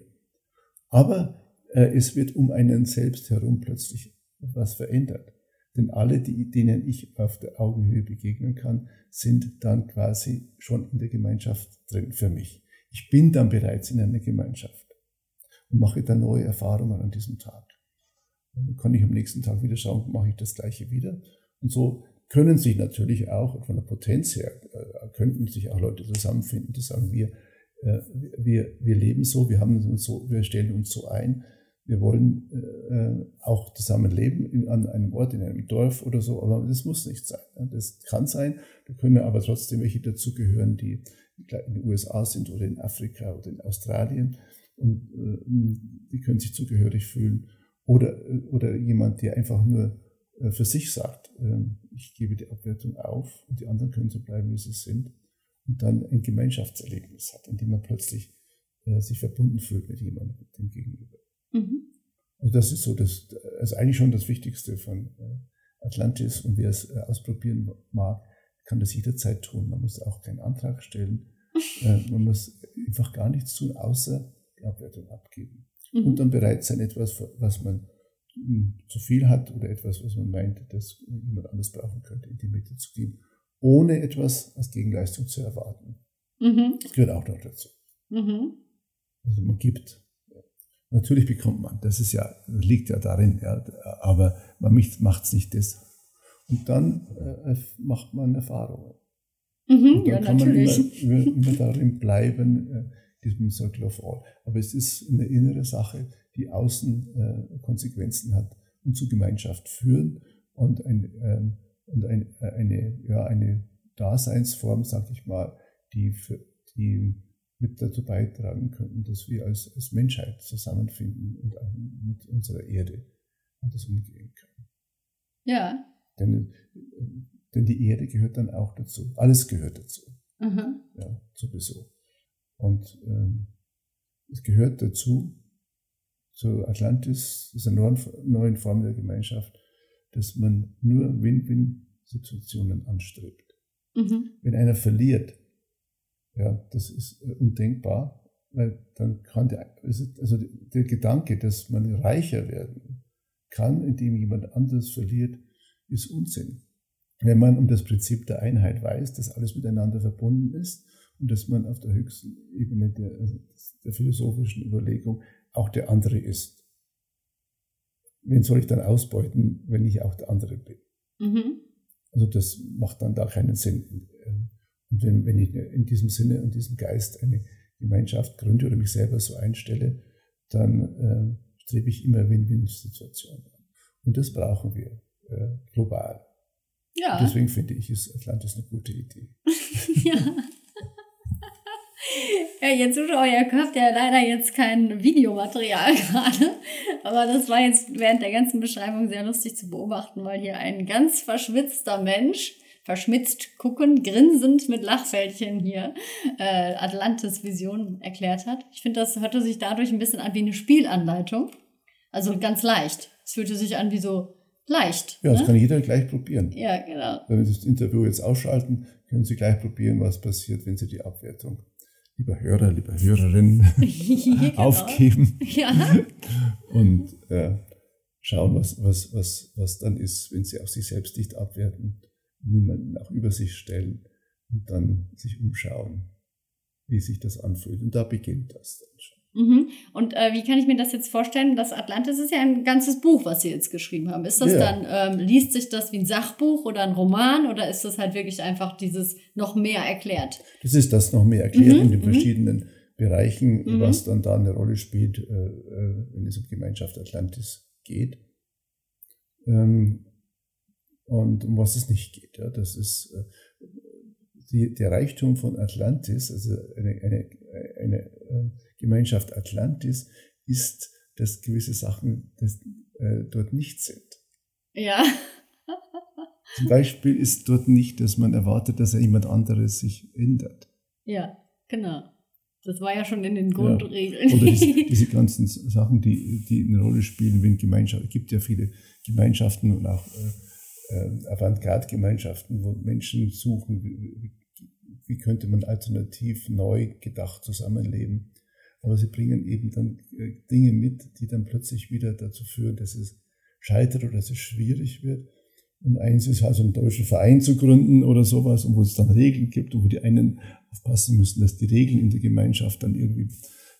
Aber äh, es wird um einen selbst herum plötzlich was verändert. Denn alle, die, denen ich auf der Augenhöhe begegnen kann, sind dann quasi schon in der Gemeinschaft drin für mich. Ich bin dann bereits in einer Gemeinschaft und mache dann neue Erfahrungen an diesem Tag. Und dann kann ich am nächsten Tag wieder schauen, mache ich das gleiche wieder. Und so können sich natürlich auch von der Potenz her, äh, könnten sich auch Leute zusammenfinden, die sagen, wir, wir, wir leben so, wir haben uns so, wir stellen uns so ein, wir wollen äh, auch zusammen leben in, an einem Ort, in einem Dorf oder so, aber das muss nicht sein. Das kann sein, da können aber trotzdem welche dazugehören, die in den USA sind oder in Afrika oder in Australien und äh, die können sich zugehörig fühlen. Oder, oder jemand, der einfach nur äh, für sich sagt, äh, ich gebe die Abwertung auf und die anderen können so bleiben, wie sie sind und dann ein Gemeinschaftserlebnis hat, in dem man plötzlich äh, sich verbunden fühlt mit jemandem, dem Gegenüber. Mhm. Also das ist so das, also eigentlich schon das Wichtigste von Atlantis und wer es ausprobieren mag, kann das jederzeit tun. Man muss auch keinen Antrag stellen. man muss einfach gar nichts tun, außer die Abwertung abgeben. Mhm. Und dann bereit sein, etwas, was man hm, zu viel hat oder etwas, was man meint, das jemand anders brauchen könnte, in die Mitte zu geben, ohne etwas als Gegenleistung zu erwarten. Mhm. Das gehört auch noch dazu. Mhm. Also man gibt. Natürlich bekommt man, das ist ja, das liegt ja darin, ja, aber man macht es nicht deshalb. Und dann äh, macht man Erfahrungen. Mhm, Und dann ja, kann natürlich. man immer, immer, immer darin bleiben, äh, diesem Circle of All. Aber es ist eine innere Sache, die außen äh, Konsequenzen hat und zu Gemeinschaft führen und, ein, ähm, und ein, äh, eine, ja, eine Daseinsform, sag ich mal, die, für, die mit dazu beitragen könnten, dass wir als, als Menschheit zusammenfinden und auch mit unserer Erde anders umgehen können. Ja. Denn, denn die Erde gehört dann auch dazu. Alles gehört dazu. Mhm. Ja, sowieso. Und ähm, es gehört dazu, zu Atlantis, dieser neuen, neuen Form der Gemeinschaft, dass man nur Win-Win-Situationen anstrebt. Mhm. Wenn einer verliert, ja, das ist äh, undenkbar, weil dann kann der, also der Gedanke, dass man reicher werden kann, indem jemand anderes verliert, ist Unsinn. Wenn man um das Prinzip der Einheit weiß, dass alles miteinander verbunden ist und dass man auf der höchsten Ebene der, also der philosophischen Überlegung auch der andere ist. Wen soll ich dann ausbeuten, wenn ich auch der andere bin? Mhm. Also das macht dann da keinen Sinn. Und wenn, wenn ich in diesem Sinne und diesem Geist eine Gemeinschaft gründe oder mich selber so einstelle, dann äh, strebe ich immer Win-Win-Situationen an. Und das brauchen wir äh, global. Ja. Und deswegen finde ich, ist Atlantis eine gute Idee. ja. Ja, ihr Zuschauer, ihr habt ja leider jetzt kein Videomaterial gerade, aber das war jetzt während der ganzen Beschreibung sehr lustig zu beobachten, weil hier ein ganz verschwitzter Mensch, verschmitzt gucken, grinsend mit Lachfältchen hier äh, Atlantis Vision erklärt hat. Ich finde, das hörte sich dadurch ein bisschen an wie eine Spielanleitung. Also ganz leicht. Es fühlte sich an wie so leicht. Ja, das ne? kann jeder gleich probieren. Ja, genau. Wenn Sie das Interview jetzt ausschalten, können Sie gleich probieren, was passiert, wenn Sie die Abwertung lieber Hörer, lieber Hörerin, genau. aufgeben. Ja. Und äh, schauen, was, was, was, was dann ist, wenn sie auch sich selbst nicht abwerten, niemanden auch über sich stellen und dann sich umschauen, wie sich das anfühlt. Und da beginnt das dann schon. Mhm. Und äh, wie kann ich mir das jetzt vorstellen? Das Atlantis ist ja ein ganzes Buch, was Sie jetzt geschrieben haben. Ist das ja. dann, ähm, liest sich das wie ein Sachbuch oder ein Roman oder ist das halt wirklich einfach dieses noch mehr erklärt? Das ist das noch mehr erklärt mhm. in den mhm. verschiedenen Bereichen, mhm. was dann da eine Rolle spielt, äh, äh, wenn es um Gemeinschaft Atlantis geht. Ähm, und um was es nicht geht. Ja, das ist äh, die, der Reichtum von Atlantis, also eine, eine, eine äh, Gemeinschaft Atlantis ist, dass gewisse Sachen das, äh, dort nicht sind. Ja. Zum Beispiel ist dort nicht, dass man erwartet, dass jemand anderes sich ändert. Ja, genau. Das war ja schon in den Grundregeln. Ja. Oder diese, diese, ganzen Sachen, die, die eine Rolle spielen, wenn Gemeinschaft, es gibt ja viele Gemeinschaften und auch äh, äh Avantgarde-Gemeinschaften, wo Menschen suchen, wie, wie, könnte man alternativ neu gedacht zusammenleben aber sie bringen eben dann äh, Dinge mit, die dann plötzlich wieder dazu führen, dass es scheitert oder dass es schwierig wird. Und eins ist also einen deutschen Verein zu gründen oder sowas, wo es dann Regeln gibt und wo die einen aufpassen müssen, dass die Regeln in der Gemeinschaft dann irgendwie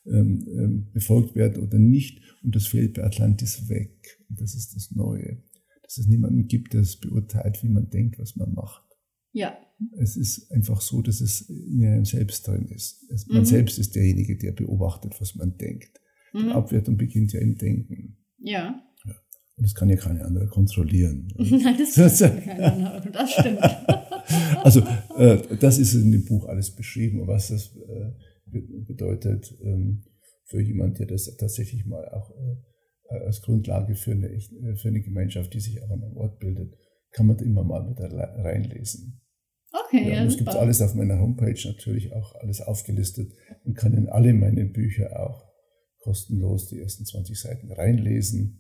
ähm, ähm, befolgt werden oder nicht. Und das fällt bei Atlantis weg. Und das ist das Neue. Dass es niemanden gibt, der es beurteilt, wie man denkt, was man macht. Ja, es ist einfach so, dass es in einem selbst drin ist. Es, man mhm. selbst ist derjenige, der beobachtet, was man denkt. Mhm. Die Abwertung beginnt ja im Denken. Ja. ja. Und das kann ja keine andere kontrollieren. Nein, das, das, das stimmt. also, äh, das ist in dem Buch alles beschrieben, was das äh, bedeutet ähm, für jemand, der das tatsächlich mal auch äh, als Grundlage für eine, für eine Gemeinschaft, die sich auch an einem Ort bildet, kann man immer mal wieder reinlesen. Okay, ja, ja das gibt alles auf meiner Homepage natürlich auch alles aufgelistet und kann in alle meine Bücher auch kostenlos die ersten 20 Seiten reinlesen.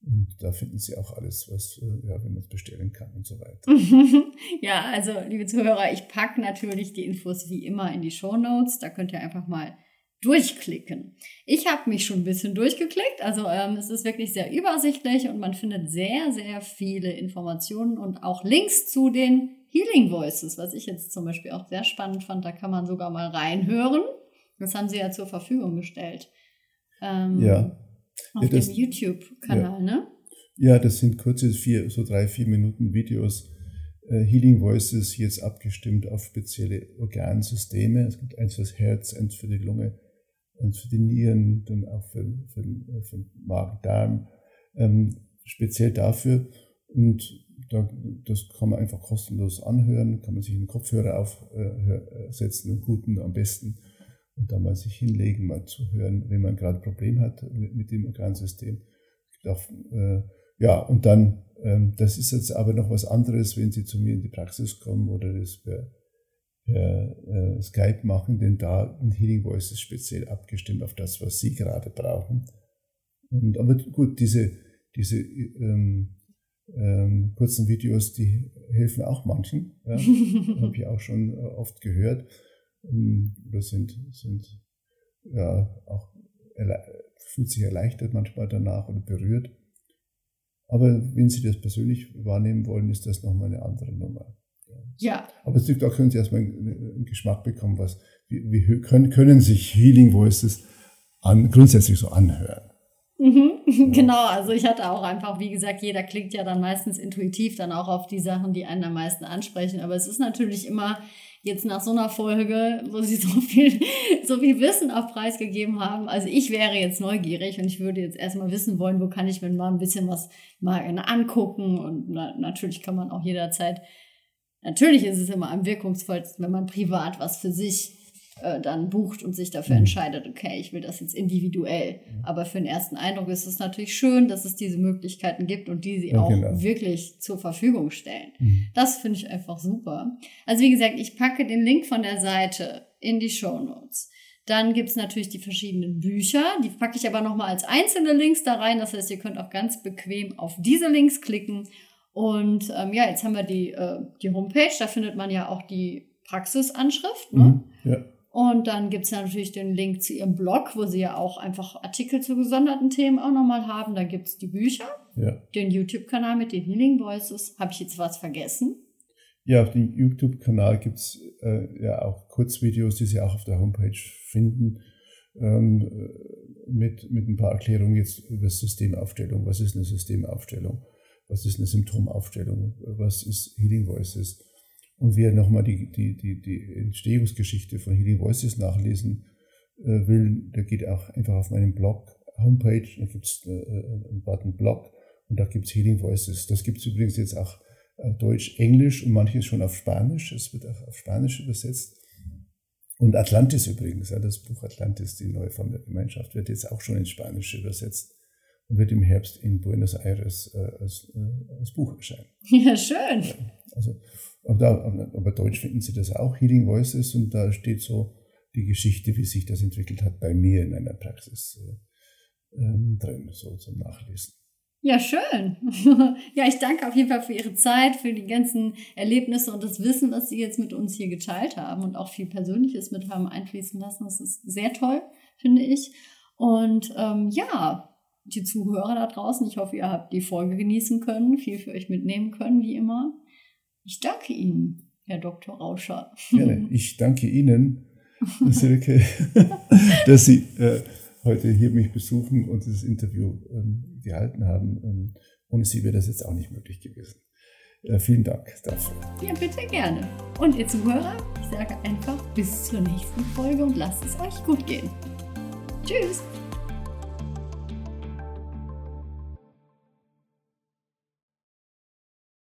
Und da finden Sie auch alles, was, äh, ja, wenn man es bestellen kann und so weiter. ja, also liebe Zuhörer, ich packe natürlich die Infos wie immer in die Show Notes. Da könnt ihr einfach mal durchklicken. Ich habe mich schon ein bisschen durchgeklickt. Also ähm, es ist wirklich sehr übersichtlich und man findet sehr, sehr viele Informationen und auch Links zu den Healing Voices, was ich jetzt zum Beispiel auch sehr spannend fand. Da kann man sogar mal reinhören. Das haben sie ja zur Verfügung gestellt. Ähm, ja. Auf ja, das, dem YouTube-Kanal, ja. ne? Ja, das sind kurze, vier, so drei, vier Minuten Videos. Äh, Healing Voices jetzt abgestimmt auf spezielle Organsysteme. Es gibt eins fürs Herz, eins für die Lunge, eins für die Nieren, dann auch für, für, für den Magen-Darm. Ähm, speziell dafür. Und da, das kann man einfach kostenlos anhören, kann man sich einen Kopfhörer aufsetzen, äh, einen guten am besten, und da mal sich hinlegen, mal zu hören, wenn man gerade ein Problem hat mit, mit dem Organsystem. Auch, äh, ja, und dann, ähm, das ist jetzt aber noch was anderes, wenn Sie zu mir in die Praxis kommen oder das per, per äh, Skype machen, denn da ein Healing Voice ist speziell abgestimmt auf das, was Sie gerade brauchen. Und, aber gut, diese, diese ähm, ähm, kurzen Videos, die helfen auch manchen. Ja? Habe ich auch schon äh, oft gehört. Ähm, oder sind, sind ja auch fühlt sich erleichtert manchmal danach oder berührt. Aber wenn Sie das persönlich wahrnehmen wollen, ist das nochmal eine andere Nummer. Ja. Aber da können Sie erstmal einen Geschmack bekommen, was, wie, wie können, können sich Healing Voices an, grundsätzlich so anhören. Mhm. Genau, also ich hatte auch einfach, wie gesagt, jeder klickt ja dann meistens intuitiv dann auch auf die Sachen, die einen am meisten ansprechen. Aber es ist natürlich immer jetzt nach so einer Folge, wo sie so viel, so viel Wissen auf Preis gegeben haben. Also ich wäre jetzt neugierig und ich würde jetzt erstmal wissen wollen, wo kann ich mir mal ein bisschen was mal angucken. Und na, natürlich kann man auch jederzeit, natürlich ist es immer am wirkungsvollsten, wenn man privat was für sich äh, dann bucht und sich dafür mhm. entscheidet, okay, ich will das jetzt individuell. Mhm. Aber für den ersten Eindruck ist es natürlich schön, dass es diese Möglichkeiten gibt und die sie ja, auch genau. wirklich zur Verfügung stellen. Mhm. Das finde ich einfach super. Also wie gesagt, ich packe den Link von der Seite in die Show Notes. Dann gibt's natürlich die verschiedenen Bücher. Die packe ich aber nochmal als einzelne Links da rein. Das heißt, ihr könnt auch ganz bequem auf diese Links klicken. Und ähm, ja, jetzt haben wir die, äh, die Homepage. Da findet man ja auch die Praxisanschrift. Ne? Mhm, ja. Und dann gibt es natürlich den Link zu ihrem Blog, wo sie ja auch einfach Artikel zu gesonderten Themen auch nochmal haben. Da gibt es die Bücher, ja. den YouTube-Kanal mit den Healing Voices. Habe ich jetzt was vergessen? Ja, auf dem YouTube-Kanal gibt es äh, ja auch Kurzvideos, die Sie auch auf der Homepage finden, ähm, mit, mit ein paar Erklärungen jetzt über Systemaufstellung. Was ist eine Systemaufstellung? Was ist eine Symptomaufstellung? Was ist Healing Voices? Und wer nochmal die, die, die, die Entstehungsgeschichte von Healing Voices nachlesen äh, will, der geht auch einfach auf meinen Blog, Homepage, da gibt es äh, äh, einen Button Blog und da gibt es Healing Voices. Das gibt es übrigens jetzt auch äh, Deutsch, Englisch und manches schon auf Spanisch. Es wird auch auf Spanisch übersetzt. Und Atlantis übrigens, ja, das Buch Atlantis, die neue Form der Gemeinschaft, wird jetzt auch schon ins Spanische übersetzt und wird im Herbst in Buenos Aires äh, als, äh, als Buch erscheinen. Ja, schön. Ja, also aber, da, aber Deutsch finden Sie das auch, Healing Voices, und da steht so die Geschichte, wie sich das entwickelt hat bei mir in meiner Praxis äh, ähm, drin, so zum Nachlesen. Ja, schön. ja, ich danke auf jeden Fall für Ihre Zeit, für die ganzen Erlebnisse und das Wissen, was Sie jetzt mit uns hier geteilt haben und auch viel Persönliches mit haben einfließen lassen. Das ist sehr toll, finde ich. Und ähm, ja, die Zuhörer da draußen, ich hoffe, ihr habt die Folge genießen können, viel für euch mitnehmen können, wie immer. Ich danke Ihnen, Herr Dr. Rauscher. Gerne. Ich danke Ihnen, Silke, dass Sie äh, heute hier mich besuchen und dieses Interview ähm, gehalten haben. Ähm, ohne Sie wäre das jetzt auch nicht möglich gewesen. Äh, vielen Dank dafür. Ja, bitte gerne. Und ihr Zuhörer, ich sage einfach bis zur nächsten Folge und lasst es euch gut gehen. Tschüss.